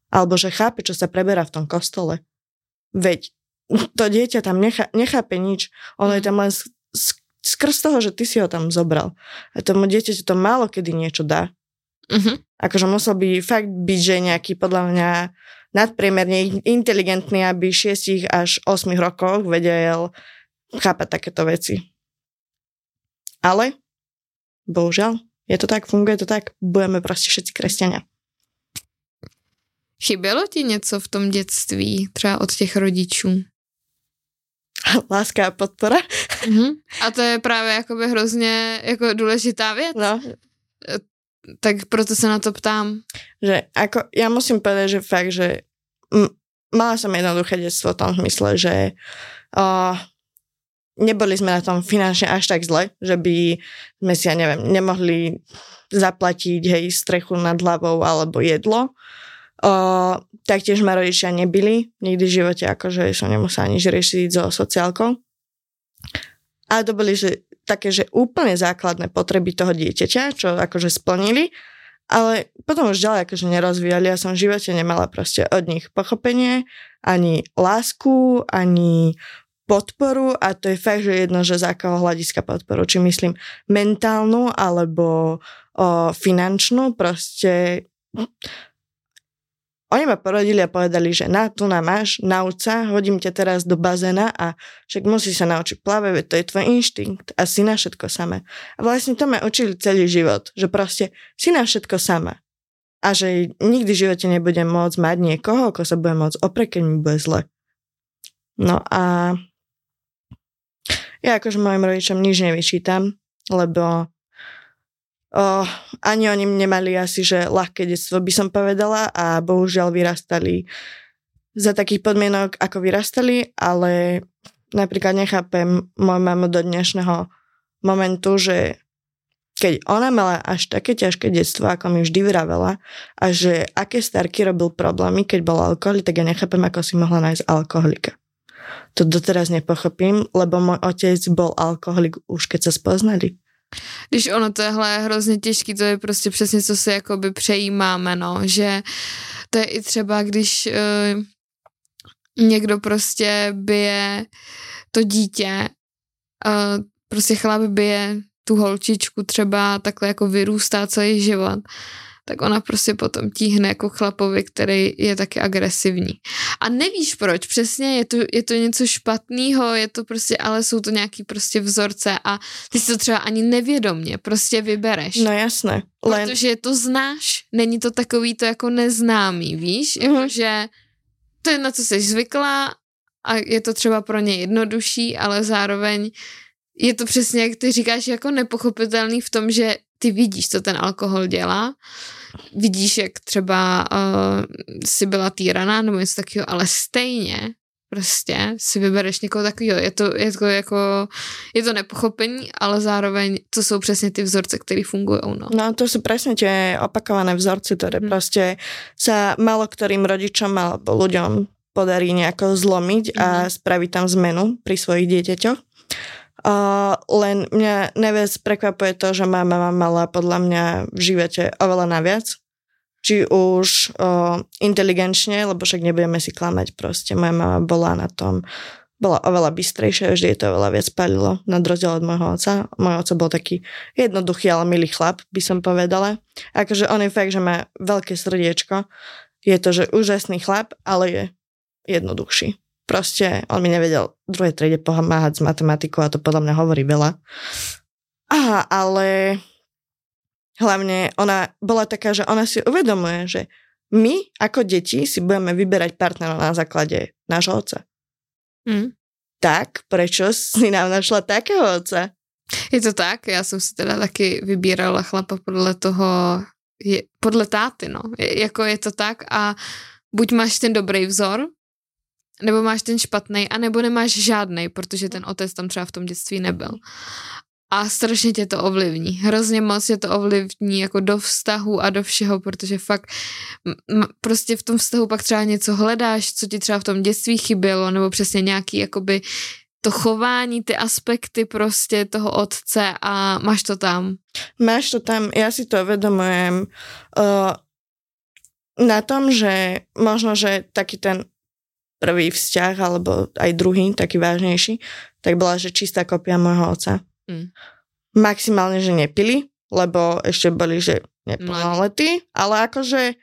Alebo že chápe, čo sa preberá v tom kostole. Veď to dieťa tam nechá, nechápe nič. Ono je tam len skrz toho, že ty si ho tam zobral. A tomu dieťaťu to málo kedy niečo dá. Uh-huh. Akože musel by fakt byť, že nejaký podľa mňa nadpriemerne inteligentný, aby 6 až 8 rokoch vedel chápať takéto veci. Ale, bohužiaľ, je to tak, funguje to tak, budeme proste všetci kresťania. Chybělo ti něco v tom dětství, třeba od těch rodičů? Láska a podpora. Uh-huh. A to je právě jakoby hrozně jako důležitá věc. No. Tak proto sa na to ptám. Že ako, ja musím povedať, že fakt, že m- mala som jednoduché detstvo v tom zmysle, že uh, neboli sme na tom finančne až tak zle, že by sme si, ja neviem, nemohli zaplatiť hej, strechu nad hlavou alebo jedlo. Uh, taktiež ma rodičia nebili, nikdy v živote akože som nemusela nič riešiť so sociálkou. A to boli, že také, že úplne základné potreby toho dieťaťa, čo akože splnili, ale potom už ďalej akože nerozvíjali. Ja som v živote nemala proste od nich pochopenie, ani lásku, ani podporu a to je fakt, že jedno, že z akého hľadiska podporu. Či myslím mentálnu alebo o, finančnú, proste oni ma porodili a povedali, že na, tu na máš, nauč sa, hodím ťa teraz do bazéna a však musí sa naučiť plávať, to je tvoj inštinkt a si na všetko sama. A vlastne to ma učili celý život, že proste si na všetko sama. A že nikdy v živote nebudem môcť mať niekoho, ako sa budem môcť oprieť, keď mi bude zle. No a ja akože mojim rodičom nič nevyčítam, lebo Oh, ani oni nemali asi, že ľahké detstvo by som povedala a bohužiaľ vyrastali za takých podmienok, ako vyrastali, ale napríklad nechápem moju mamu do dnešného momentu, že keď ona mala až také ťažké detstvo, ako mi vždy vravela, a že aké starky robil problémy, keď bol alkoholik, tak ja nechápem, ako si mohla nájsť alkoholika. To doteraz nepochopím, lebo môj otec bol alkoholik už keď sa spoznali. Když ono tohle je hrozně těžký, to je prostě přesně, co si jakoby přejímáme, no, že to je i třeba, když uh, někdo prostě bije to dítě, uh, prostě chlap bije tu holčičku třeba takhle jako vyrůstá celý život, tak ona prostě potom tíhne jako chlapovi, který je taky agresivní. A nevíš proč, přesně je to, je to něco špatného, je to prostě, ale jsou to nějaký prostě vzorce a ty si to třeba ani nevědomně prostě vybereš. No jasné. Len... Protože to znáš, není to takový to jako neznámý, víš, uh-huh. že to je na co jsi zvyklá a je to třeba pro ně jednodušší, ale zároveň je to přesně, jak ty říkáš, jako nepochopitelný v tom, že ty vidíš, co ten alkohol dělá, vidíš, jak třeba uh, si byla týraná nebo něco takového, ale stejně prostě si vybereš někoho takového. Je to, je to jako, je to nepochopení, ale zároveň to jsou přesně ty vzorce, které fungují. No. no to sú presne tie opakované vzorce, ktoré hmm. proste sa malo ktorým rodičom alebo ľuďom podarí nejako zlomiť hmm. a mhm. spraviť tam zmenu pri svojich dieťaťoch. Uh, len mňa najviac prekvapuje to, že mama mala podľa mňa v živote oveľa naviac či už o, inteligenčne, lebo však nebudeme si klamať proste. Moja mama bola na tom, bola oveľa bystrejšia, vždy je to oveľa viac palilo, na rozdiel od môjho oca. Môj oco bol taký jednoduchý, ale milý chlap, by som povedala. Akože on je fakt, že má veľké srdiečko. Je to, že úžasný chlap, ale je jednoduchší. Proste on mi nevedel druhej triede pomáhať s matematikou a to podľa mňa hovorí veľa. Aha, ale hlavne ona bola taká, že ona si uvedomuje, že my ako deti si budeme vyberať partnera na základe nášho otca. Mm. Tak, prečo si nám našla takého otca? Je to tak, já jsem si teda taky vybírala chlapa podle toho, je, podle táty, no. Je, jako je to tak a buď máš ten dobrý vzor, nebo máš ten špatný, anebo nemáš žádný, protože ten otec tam třeba v tom dětství nebyl a strašně tě to ovlivní. Hrozně moc tě to ovlivní jako do vztahu a do všeho, protože fakt prostě v tom vztahu pak třeba něco hledáš, co ti třeba v tom dětství chybělo, nebo přesně nějaký jakoby to chování, ty aspekty prostě toho otce a máš to tam. Máš to tam, já si to uvedomujem uh, na tom, že možno, že taký ten prvý vzťah, alebo aj druhý, taký vážnejší, tak bola, že čistá kopia môjho otca Mm. Maximálne, že nepili, lebo ešte boli, že neplnoletí, ale akože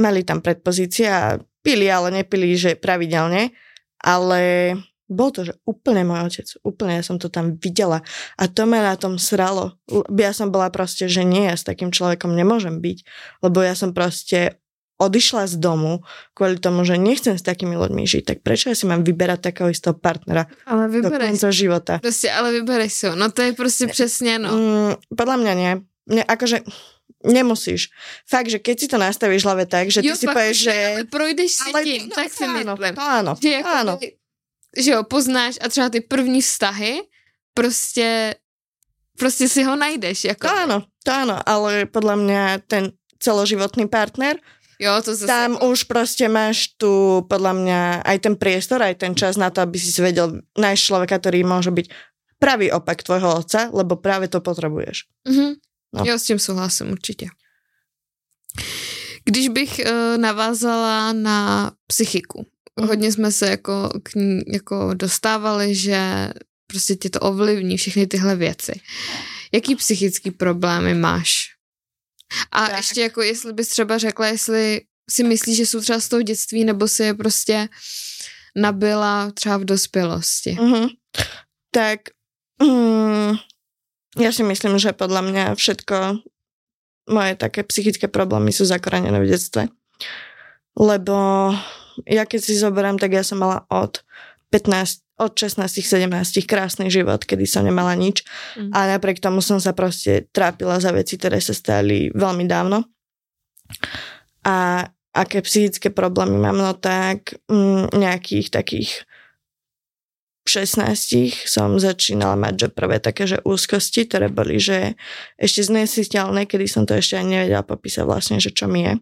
mali tam predpozície a pili, ale nepili, že pravidelne, ale bol to, že úplne môj otec, úplne ja som to tam videla a to ma na tom sralo. Ja som bola proste, že nie, ja s takým človekom nemôžem byť, lebo ja som proste odišla z domu kvôli tomu, že nechcem s takými ľuďmi žiť, tak prečo ja si mám vyberať takého istého partnera ale do konca života? Proste, ale vyberaj si ho. No to je proste přesně, no. Mm, podľa mňa nie. Nie, akože nemusíš. Fakt, že keď si to nastavíš hlave tak, že jo, ty si povieš, že... Ale projdeš si ale, tím, no, tak si áno, myslím. To áno, že, jako áno. Ty, že jo, poznáš a třeba ty první vztahy prostě prostě si ho najdeš. Jako. To áno, to áno, ale podľa mňa ten celoživotný partner Jo, to zase... Tam už proste máš tu, podľa mňa, aj ten priestor, aj ten čas na to, aby si vedel nájsť človeka, ktorý môže byť pravý opak tvojho otca, lebo práve to potrebuješ. Mm-hmm. No. Jo, s tím souhlasím určitě. Když bych uh, navázala na psychiku, mm. hodně jsme se jako, k ní, jako dostávali, že prostě tě to ovlivní všechny tyhle věci. Jaký psychický problémy máš? A tak. ještě jako, jestli bys třeba řekla, jestli si myslíš, že jsou třeba z toho dětství, nebo si je prostě nabila třeba v dospělosti. Mm-hmm. Tak mm, ja si myslím, že podľa mňa všetko moje také psychické problémy sú zakorenené v detstve. Lebo ja keď si zoberám, tak ja som mala od 15 od 16-17 krásny život, kedy som nemala nič mm. a napriek tomu som sa proste trápila za veci, ktoré sa stali veľmi dávno. A aké psychické problémy mám, no tak mm, nejakých takých 16 som začínala mať, že prvé také, že úzkosti, ktoré boli, že ešte znesiteľné, kedy som to ešte ani nevedela popísať vlastne, že čo mi je.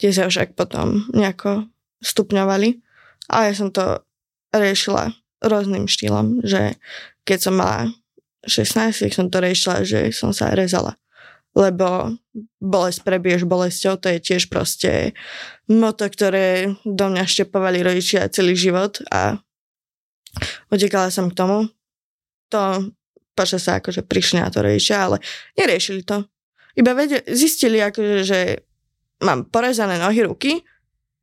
Tie sa však potom nejako stupňovali. A ja som to riešila rôznym štýlom, že keď som mala 16, tak som to riešila, že som sa rezala. Lebo bolesť prebiješ bolesťou, to je tiež proste moto, ktoré do mňa štepovali rodičia celý život a utekala som k tomu. To počas sa akože prišli na to rodičia, ale neriešili to. Iba vedeli, zistili akože, že mám porezané nohy, ruky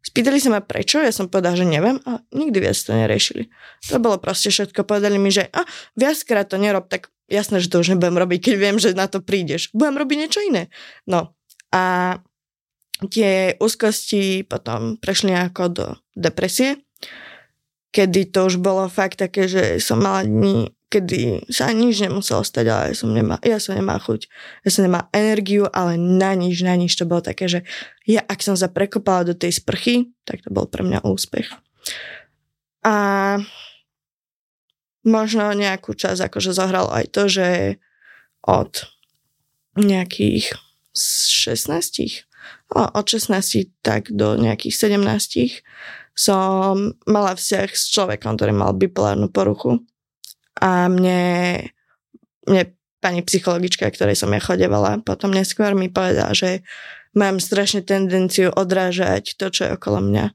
Spýtali sa ma prečo, ja som povedala, že neviem a nikdy viac to neriešili. To bolo proste všetko. Povedali mi, že a, viackrát to nerob, tak jasné, že to už nebudem robiť, keď viem, že na to prídeš. Budem robiť niečo iné. No a tie úzkosti potom prešli ako do depresie, kedy to už bolo fakt také, že som mala dní, kedy sa nič nemuselo stať, ale som nemá, ja som nemá chuť, ja som nemá energiu, ale na nič, na nič. To bolo také, že ja ak som sa prekopala do tej sprchy, tak to bol pre mňa úspech. A možno nejakú čas akože zohralo aj to, že od nejakých 16, od 16 tak do nejakých 17 som mala vzťah s človekom, ktorý mal bipolárnu poruchu a mne, mne pani psychologička, ktorej som ja chodevala, potom neskôr mi povedala, že mám strašne tendenciu odrážať to, čo je okolo mňa.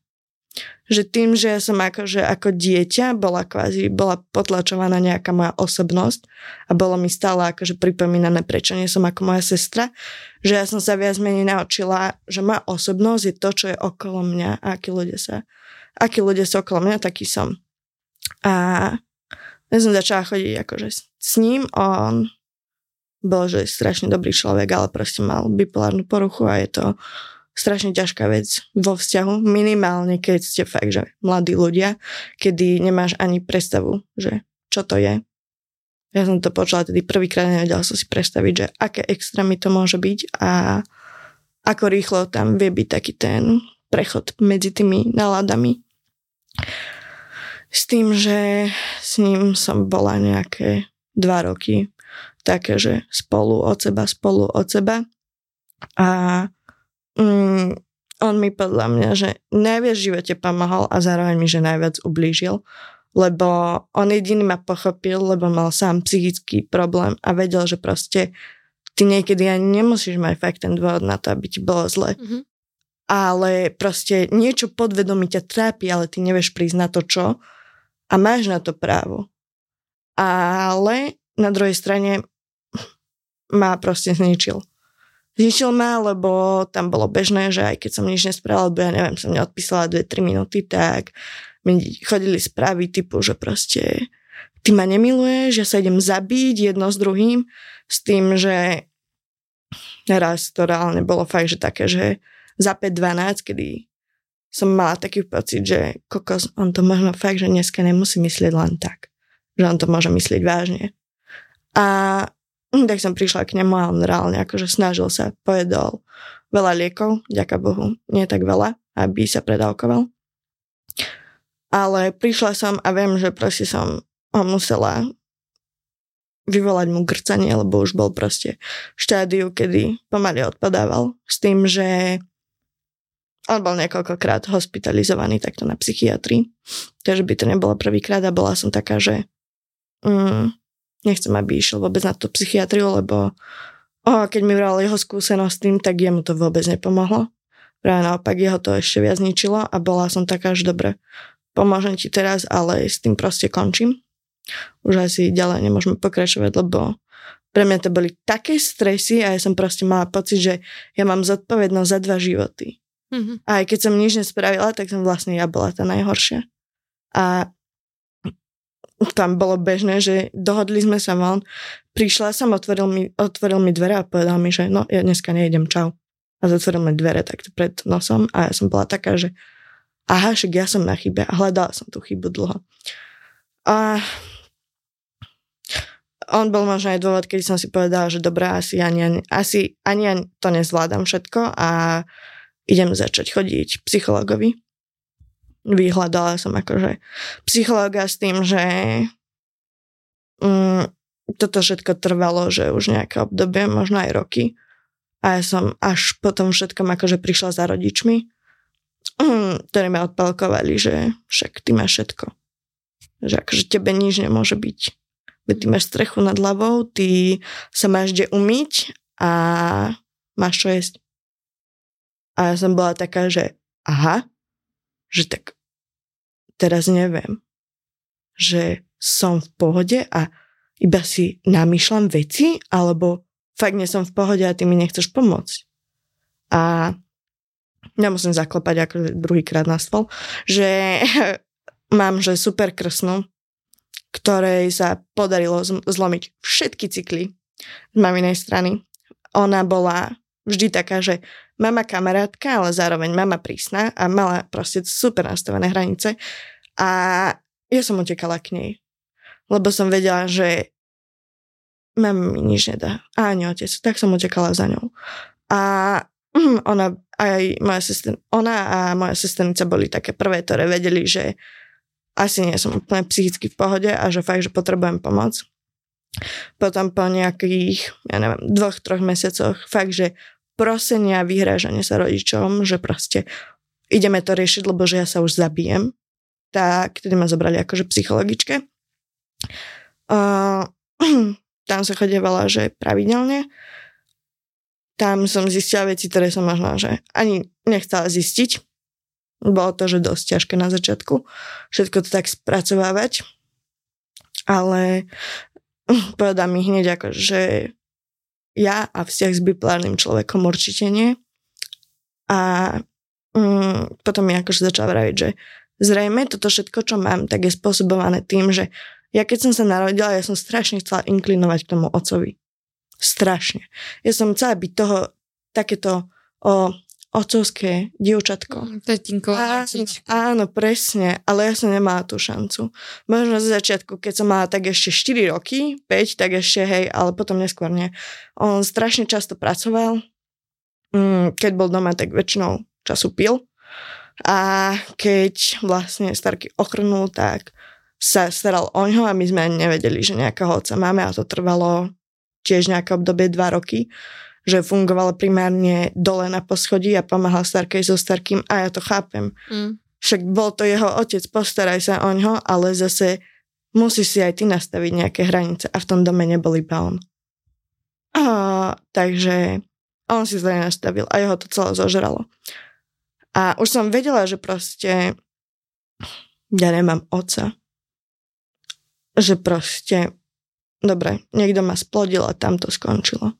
Že tým, že ja som akože ako dieťa bola kvázi, bola potlačovaná nejaká moja osobnosť a bolo mi stále akože pripomínané, prečo nie som ako moja sestra, že ja som sa viac menej naučila, že moja osobnosť je to, čo je okolo mňa a akí ľudia sa, akí ľudia sú okolo mňa, taký som. A ja som začala chodiť akože s ním, on bol, že strašne dobrý človek, ale proste mal bipolárnu poruchu a je to strašne ťažká vec vo vzťahu, minimálne keď ste fakt, že mladí ľudia, kedy nemáš ani predstavu, že čo to je. Ja som to počula tedy prvýkrát, nevedela som si predstaviť, že aké extrémy to môže byť a ako rýchlo tam vie byť taký ten prechod medzi tými náladami. S tým, že s ním som bola nejaké dva roky také, že spolu od seba, spolu od seba. A mm, on mi podľa mňa, že najviac v živote pomohol a zároveň mi, že najviac ublížil, lebo on jediný ma pochopil, lebo mal sám psychický problém a vedel, že proste ty niekedy ani nemusíš mať fakt ten dôvod na to, aby ti bolo zle. Mm-hmm. Ale proste niečo podvedomí ťa trápi, ale ty nevieš prísť na to, čo a máš na to právo. Ale na druhej strane ma proste zničil. Zničil ma, lebo tam bolo bežné, že aj keď som nič nespravila, lebo ja neviem, som neodpísala 2-3 minúty, tak mi chodili správy typu, že proste ty ma nemiluješ, že sa idem zabiť jedno s druhým, s tým, že raz to reálne bolo fakt, že také, že za 5-12, kedy som mala taký pocit, že kokos, on to možno fakt, že dneska nemusí myslieť len tak. Že on to môže myslieť vážne. A hm, tak som prišla k nemu a on reálne akože snažil sa, pojedol veľa liekov, ďaká Bohu, nie tak veľa, aby sa predávkoval. Ale prišla som a viem, že proste som ho musela vyvolať mu grcanie, lebo už bol proste v štádiu, kedy pomaly odpadával s tým, že on bol niekoľkokrát hospitalizovaný takto na psychiatrii, takže by to nebolo prvýkrát a bola som taká, že mm, nechcem, aby išiel vôbec na tú psychiatriu, lebo oh, keď mi vral jeho skúsenosť tým, tak jemu to vôbec nepomohlo. Práve naopak jeho to ešte viac ničilo a bola som taká, že dobre, pomôžem ti teraz, ale s tým proste končím. Už asi ďalej nemôžeme pokračovať, lebo pre mňa to boli také stresy a ja som proste mala pocit, že ja mám zodpovednosť za dva životy. Mm-hmm. A aj keď som nič nespravila, tak som vlastne ja bola tá najhoršia. A tam bolo bežné, že dohodli sme sa von, prišla som, otvoril mi, otvoril mi dvere a povedal mi, že no, ja dneska nejdem, čau. A zatvoril mi dvere takto pred nosom a ja som bola taká, že aha, však ja som na chybe a hľadala som tú chybu dlho. A on bol možno aj dôvod, keď som si povedala, že dobrá, asi ani, ani, asi ani, to nezvládam všetko a idem začať chodiť psychologovi. Vyhľadala som akože psychologa s tým, že mm, toto všetko trvalo, že už nejaké obdobie, možno aj roky. A ja som až potom všetkom akože prišla za rodičmi, mm, ktorí ma odpalkovali, že však ty máš všetko. Že akože tebe nič nemôže byť. Veď ty máš strechu nad hlavou, ty sa máš kde umyť a máš čo jesť. A ja som bola taká, že aha, že tak teraz neviem, že som v pohode a iba si namýšľam veci, alebo fakt nie som v pohode a ty mi nechceš pomôcť. A nemusím zaklopať ako druhýkrát na stôl, že mám, že super krsnú, ktorej sa podarilo zlomiť všetky cykly z maminej strany. Ona bola vždy taká, že mama kamarátka, ale zároveň mama prísna a mala proste super nastavené hranice a ja som utekala k nej. Lebo som vedela, že mama mi nič nedá. A ani otec. Tak som utekala za ňou. A ona, aj moja sestr, ona a moja sesternica boli také prvé, ktoré vedeli, že asi nie som úplne psychicky v pohode a že fakt, že potrebujem pomoc. Potom po nejakých, ja neviem, dvoch, troch mesiacoch fakt, že prosenia, vyhrážanie sa rodičom, že proste ideme to riešiť, lebo že ja sa už zabijem. Tak tedy ma zobrali akože psychologičke. Uh, tam sa chodievala, že pravidelne. Tam som zistila veci, ktoré som možno, že ani nechcela zistiť. Bolo to, že dosť ťažké na začiatku všetko to tak spracovávať. Ale povedal mi hneď ako, že ja a vzťah s bipolárnym človekom určite nie. A mm, potom mi akože začal vraviť, že zrejme toto všetko, čo mám, tak je spôsobované tým, že ja keď som sa narodila, ja som strašne chcela inklinovať k tomu ocovi. Strašne. Ja som chcela byť toho takéto o, otcovské dievčatko. Tatinko. Áno, áno, presne, ale ja som nemala tú šancu. Možno za začiatku, keď som mala tak ešte 4 roky, 5, tak ešte hej, ale potom neskôr nie. On strašne často pracoval, mm, keď bol doma, tak väčšinou času pil. A keď vlastne starky ochrnul, tak sa staral o ňo a my sme ani nevedeli, že nejakého otca máme a to trvalo tiež nejaké obdobie dva roky, že fungoval primárne dole na poschodí a pomáhal starkej so starkým a ja to chápem. Mm. Však bol to jeho otec, postaraj sa o ňo, ale zase musíš si aj ty nastaviť nejaké hranice a v tom dome nebol iba on. A, takže on si to nastavil a jeho to celé zožralo. A už som vedela, že proste ja nemám oca že proste, dobre, niekto ma splodil a tam to skončilo.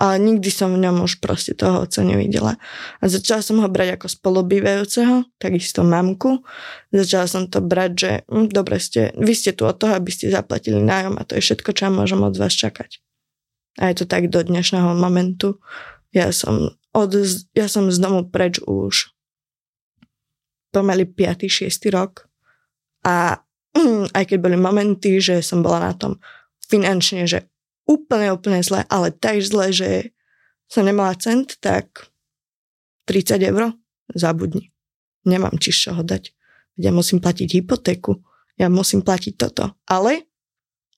Ale nikdy som v ňom už proste toho oca nevidela. A začala som ho brať ako spolubývajúceho, takisto mamku. Začala som to brať, že hm, dobre ste, vy ste tu od toho, aby ste zaplatili nájom a to je všetko, čo môžem od vás čakať. A je to tak do dnešného momentu. Ja som, od, ja som z domu preč už pomaly 5. 6. rok a aj keď boli momenty, že som bola na tom finančne, že úplne, úplne zle, ale tak zle, že som nemala cent, tak 30 eur zabudni. Nemám či z čoho dať. Ja musím platiť hypotéku, ja musím platiť toto. Ale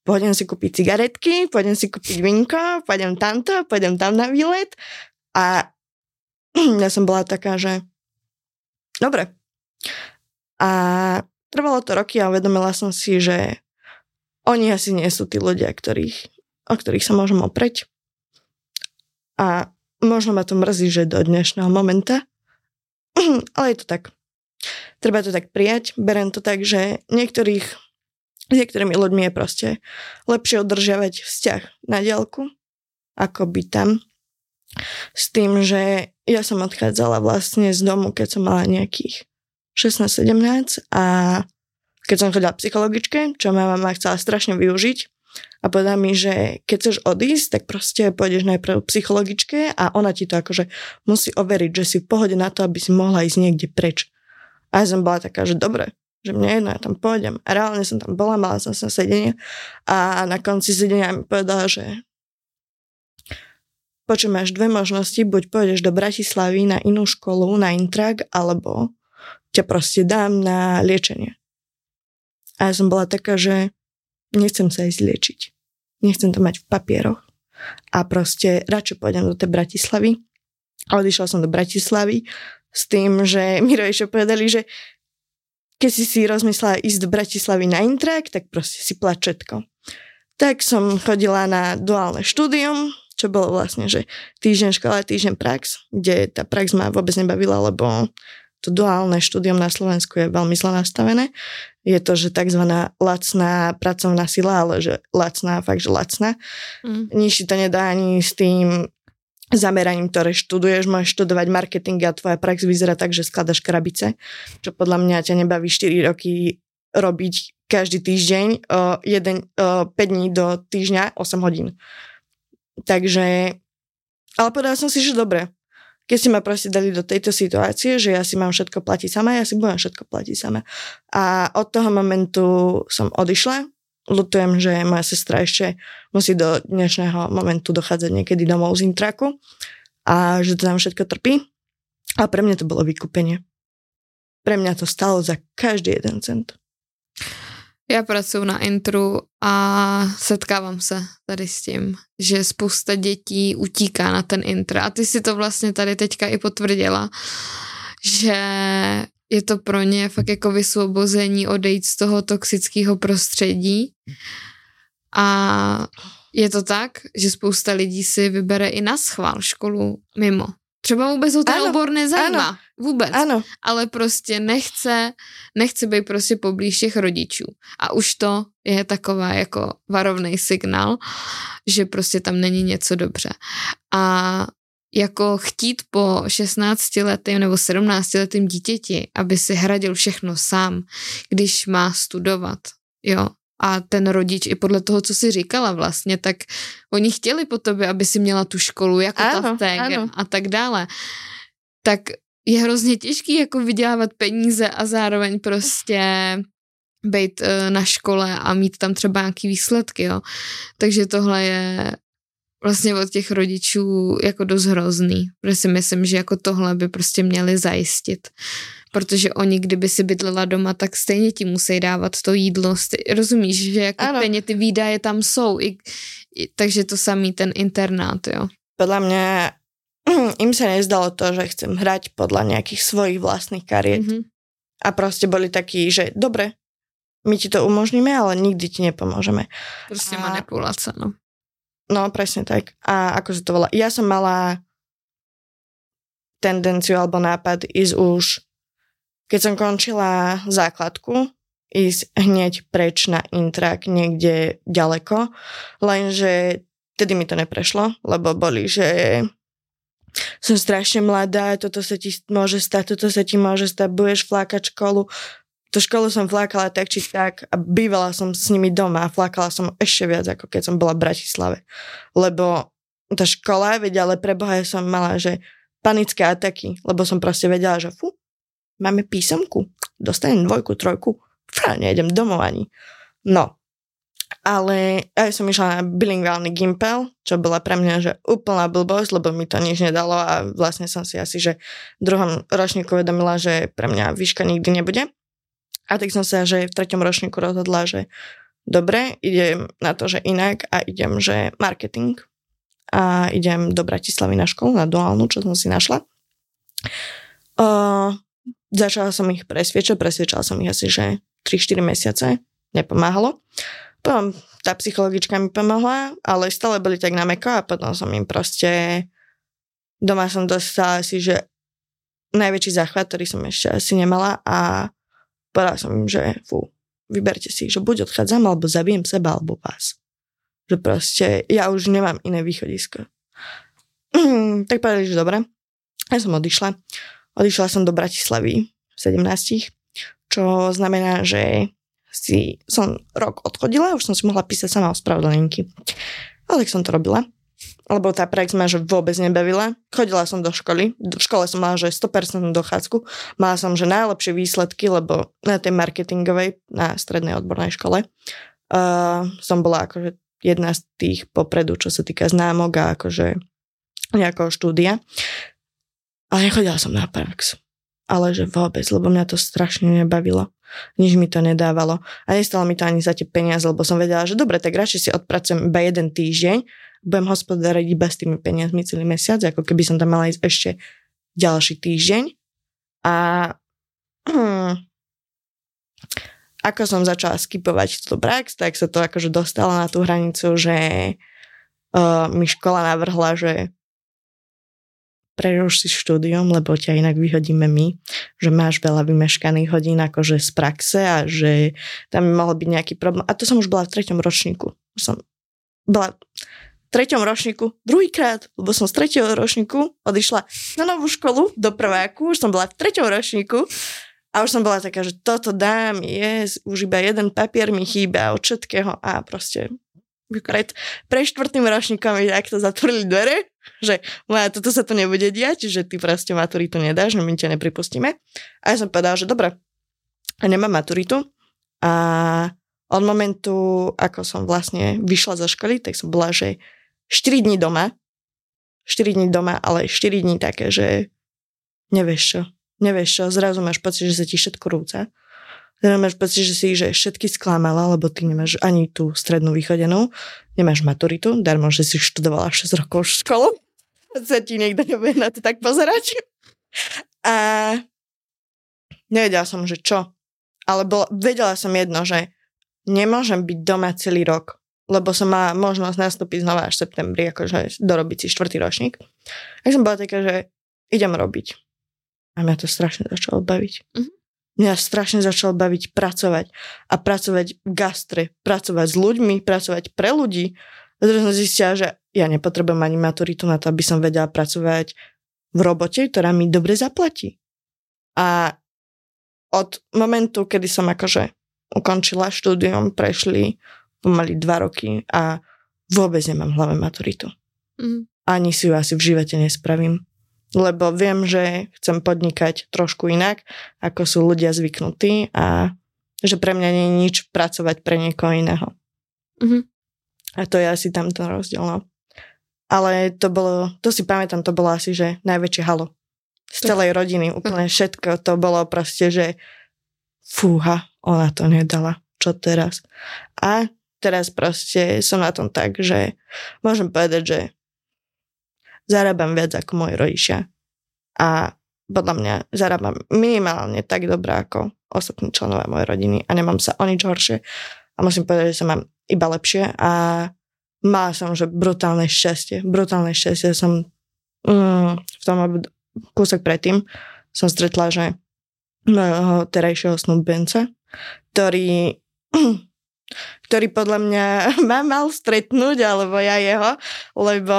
pôjdem si kúpiť cigaretky, pôjdem si kúpiť vinko, pôjdem tamto, pôjdem tam na výlet a ja som bola taká, že dobre. A Trvalo to roky a uvedomila som si, že oni asi nie sú tí ľudia, ktorých, o ktorých sa môžem opreť. A možno ma to mrzí, že do dnešného momenta, ale je to tak. Treba to tak prijať. Berem to tak, že niektorých, s niektorými ľuďmi je proste lepšie udržiavať vzťah na diálku, ako byť tam. S tým, že ja som odchádzala vlastne z domu, keď som mala nejakých 16-17 a keď som chodila psychologičke, čo ma mama chcela strašne využiť a povedala mi, že keď chceš odísť, tak proste pôjdeš najprv psychologičke a ona ti to akože musí overiť, že si v pohode na to, aby si mohla ísť niekde preč. A ja som bola taká, že dobre, že mne jedno, ja tam pôjdem. A reálne som tam bola, mala som sa sedenie a na konci sedenia mi povedala, že počuj, máš dve možnosti, buď pôjdeš do Bratislavy na inú školu, na intrak, alebo ťa proste dám na liečenie. A ja som bola taká, že nechcem sa ísť liečiť. Nechcem to mať v papieroch. A proste radšej pôjdem do tej Bratislavy. A odišla som do Bratislavy s tým, že mi rodičia povedali, že keď si si rozmyslela ísť do Bratislavy na intrak, tak proste si plačetko. Tak som chodila na duálne štúdium, čo bolo vlastne, že týždeň škola, týždeň prax, kde tá prax ma vôbec nebavila, lebo to duálne štúdium na Slovensku je veľmi zle nastavené. Je to, že tzv. lacná pracovná sila, ale že lacná, fakt, že lacná. Mm. Nič to nedá ani s tým zameraním, ktoré študuješ. Môžeš študovať marketing a tvoja prax vyzerá tak, že skladaš krabice, čo podľa mňa ťa nebaví 4 roky robiť každý týždeň o, jeden, o 5 dní do týždňa 8 hodín. Takže Ale povedala som si, že dobre, keď si ma proste dali do tejto situácie, že ja si mám všetko platiť sama, ja si budem všetko platiť sama. A od toho momentu som odišla. Lutujem, že moja sestra ešte musí do dnešného momentu dochádzať niekedy domov z intraku a že to tam všetko trpí. A pre mňa to bolo vykúpenie. Pre mňa to stalo za každý jeden cent. Já pracuji na intru a setkávám se tady s tím, že spousta dětí utíká na ten intr. A ty si to vlastně tady teďka i potvrdila, že je to pro ně fakt jako vysvobození odejít z toho toxického prostředí. A je to tak, že spousta lidí si vybere i na schvál školu mimo. Třeba vůbec ho ten ano, obor nezajímá. Ano, vůbec. Ano. Ale prostě nechce, nechce být prostě poblíž těch rodičů. A už to je taková jako varovný signál, že prostě tam není něco dobře. A jako chtít po 16 letém nebo 17 letém dítěti, aby si hradil všechno sám, když má studovat, jo, a ten rodič i podle toho, co si říkala vlastně, tak oni chtěli po tobě, aby si měla tu školu jako ano, ano. a tak dále. Tak je hrozně těžký jako vydělávat peníze a zároveň prostě být uh, na škole a mít tam třeba nějaký výsledky, jo. Takže tohle je vlastně od těch rodičů jako dost hrozný, protože si myslím, že jako tohle by prostě měli zajistit protože oni, kdyby si bydlela doma, tak stejně ti musí dávat to jídlo. Rozumíš, že jako ano. stejně ty výdaje tam jsou, i, i, takže to samý ten internát, jo. Podľa mňa im sa nezdalo to, že chcem hrať podľa nejakých svojich vlastných kariet. Mm-hmm. A proste boli takí, že dobre, my ti to umožníme, ale nikdy ti nepomôžeme. Proste a... manipulácia, no. No, presne tak. A ako sa to volá? Ja som mala tendenciu alebo nápad ísť už keď som končila základku, ísť hneď preč na intrak niekde ďaleko, lenže tedy mi to neprešlo, lebo boli, že som strašne mladá, toto sa ti môže stať, toto sa ti môže stať, budeš flákať školu. To školu som flákala tak či tak a bývala som s nimi doma a flákala som ešte viac, ako keď som bola v Bratislave. Lebo tá škola, vedia, ale pre Boha ja som mala, že panické ataky, lebo som proste vedela, že fú, máme písomku, dostanem dvojku, trojku, fá, nejdem domov ani. No, ale ja som išla na bilingválny gimpel, čo bola pre mňa že úplná blbosť, lebo mi to nič nedalo a vlastne som si asi, že v druhom ročníku vedomila, že pre mňa výška nikdy nebude. A tak som sa, že v treťom ročníku rozhodla, že dobre, idem na to, že inak a idem, že marketing a idem do Bratislavy na školu, na duálnu, čo som si našla. Uh, Začala som ich presviečať, presviečala som ich asi, že 3-4 mesiace, nepomáhalo. Potom tá psychologička mi pomohla, ale stále boli tak na meko a potom som im proste doma som dostala asi, že najväčší záchvat, ktorý som ešte asi nemala a povedala som im, že fú, vyberte si, že buď odchádzam, alebo zabijem seba, alebo vás. Že proste ja už nemám iné východisko. tak povedali, že dobre. Ja som odišla. Odišla som do Bratislavy v 17, čo znamená, že si som rok odchodila, už som si mohla písať sama ospravedlnenky. Ale tak som to robila, lebo tá prax ma že vôbec nebavila. Chodila som do školy, v škole som mala že 100% dochádzku, mala som že najlepšie výsledky, lebo na tej marketingovej, na strednej odbornej škole uh, som bola akože jedna z tých popredu, čo sa týka známok a akože nejakého štúdia. Ale nechodila som na prax. Ale že vôbec, lebo mňa to strašne nebavilo. Nič mi to nedávalo. A nestalo mi to ani za tie peniaze, lebo som vedela, že dobre, tak radšej si odpracujem iba jeden týždeň, budem hospodáriť iba s tými peniazmi celý mesiac, ako keby som tam mala ísť ešte ďalší týždeň. A hmm, ako som začala skipovať túto prax, tak sa to akože dostalo na tú hranicu, že uh, mi škola navrhla, že preruš si štúdium, lebo ťa inak vyhodíme my, že máš veľa vymeškaných hodín akože z praxe a že tam mohol byť nejaký problém. A to som už bola v treťom ročníku. Som bola v treťom ročníku druhýkrát, lebo som z tretieho ročníku odišla na novú školu do prváku, už som bola v treťom ročníku a už som bola taká, že toto dám, je, už iba jeden papier mi chýba od všetkého a proste pred, pre štvrtým ročníkom mi takto zatvorili dvere že moja, toto sa tu nebude diať, že ty proste maturitu nedáš, že my ťa nepripustíme. A ja som povedala, že dobre, nemám maturitu a od momentu, ako som vlastne vyšla zo školy, tak som bola, že 4 dní doma, 4 dní doma, ale 4 dní také, že nevieš čo, nevieš čo, zrazu máš pocit, že sa ti všetko rúca teda máš pocit, že si že všetky sklamala, lebo ty nemáš ani tú strednú východenú, nemáš maturitu, darmo, že si študovala 6 rokov školu, sa ti niekto nebude na to tak pozerať. A nevedela som, že čo. Ale bol, vedela som jedno, že nemôžem byť doma celý rok, lebo som mala možnosť nastúpiť znova až v septembri, akože dorobiť si štvrtý ročník. A som bola taká, že idem robiť. A mňa to strašne začalo baviť. Mm-hmm. Mňa strašne začalo baviť pracovať. A pracovať v gastre, pracovať s ľuďmi, pracovať pre ľudí. A teraz som zistila, že ja nepotrebujem ani maturitu na to, aby som vedela pracovať v robote, ktorá mi dobre zaplatí. A od momentu, kedy som akože ukončila štúdium, prešli pomaly dva roky a vôbec nemám v hlave maturitu. Mm. Ani si ju asi v živote nespravím lebo viem, že chcem podnikať trošku inak, ako sú ľudia zvyknutí a že pre mňa nie je nič pracovať pre niekoho iného. Mm-hmm. A to je asi tam ten rozdiel, no. Ale to bolo, to si pamätám, to bolo asi, že najväčšie halo. Z celej rodiny, úplne všetko. To bolo proste, že fúha, ona to nedala. Čo teraz? A teraz proste som na tom tak, že môžem povedať, že zarábam viac ako moji rodičia. A podľa mňa zarábam minimálne tak dobré ako ostatní členovia mojej rodiny a nemám sa o nič horšie. A musím povedať, že sa mám iba lepšie a mala som, že brutálne šťastie. Brutálne šťastie som mm, v tom kúsok predtým som stretla, že mojho terajšieho snúbenca, ktorý ktorý podľa mňa ma mal stretnúť, alebo ja jeho, lebo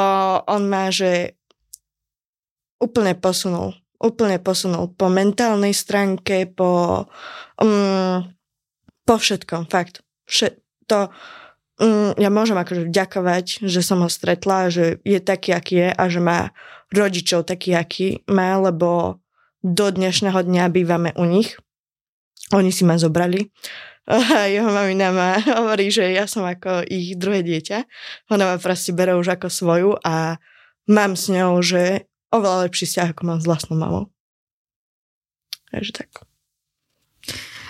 on má, že úplne posunul. Úplne posunul po mentálnej stránke, po, um, po všetkom, fakt. Vše, to, um, ja môžem akože vďakovať, že som ho stretla, že je taký, aký je a že má rodičov taký, aký má, lebo do dnešného dňa bývame u nich. Oni si ma zobrali a jeho mamina ma hovorí, že ja som ako ich druhé dieťa. Ona ma proste bere už ako svoju a mám s ňou, že oveľa lepší vzťah, ako mám s vlastnou mamou. Takže tak.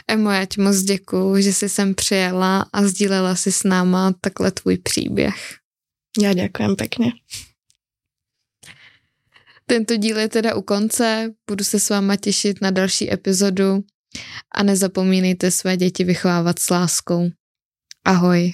Emo, já ti moc děkuju, že jsi sem přijela a sdílela si s náma takhle tvůj příběh. Já děkujem pěkně. Tento díl je teda u konce, budu se s váma těšit na další epizodu a nezapomínejte své děti vychovávat s láskou. Ahoj.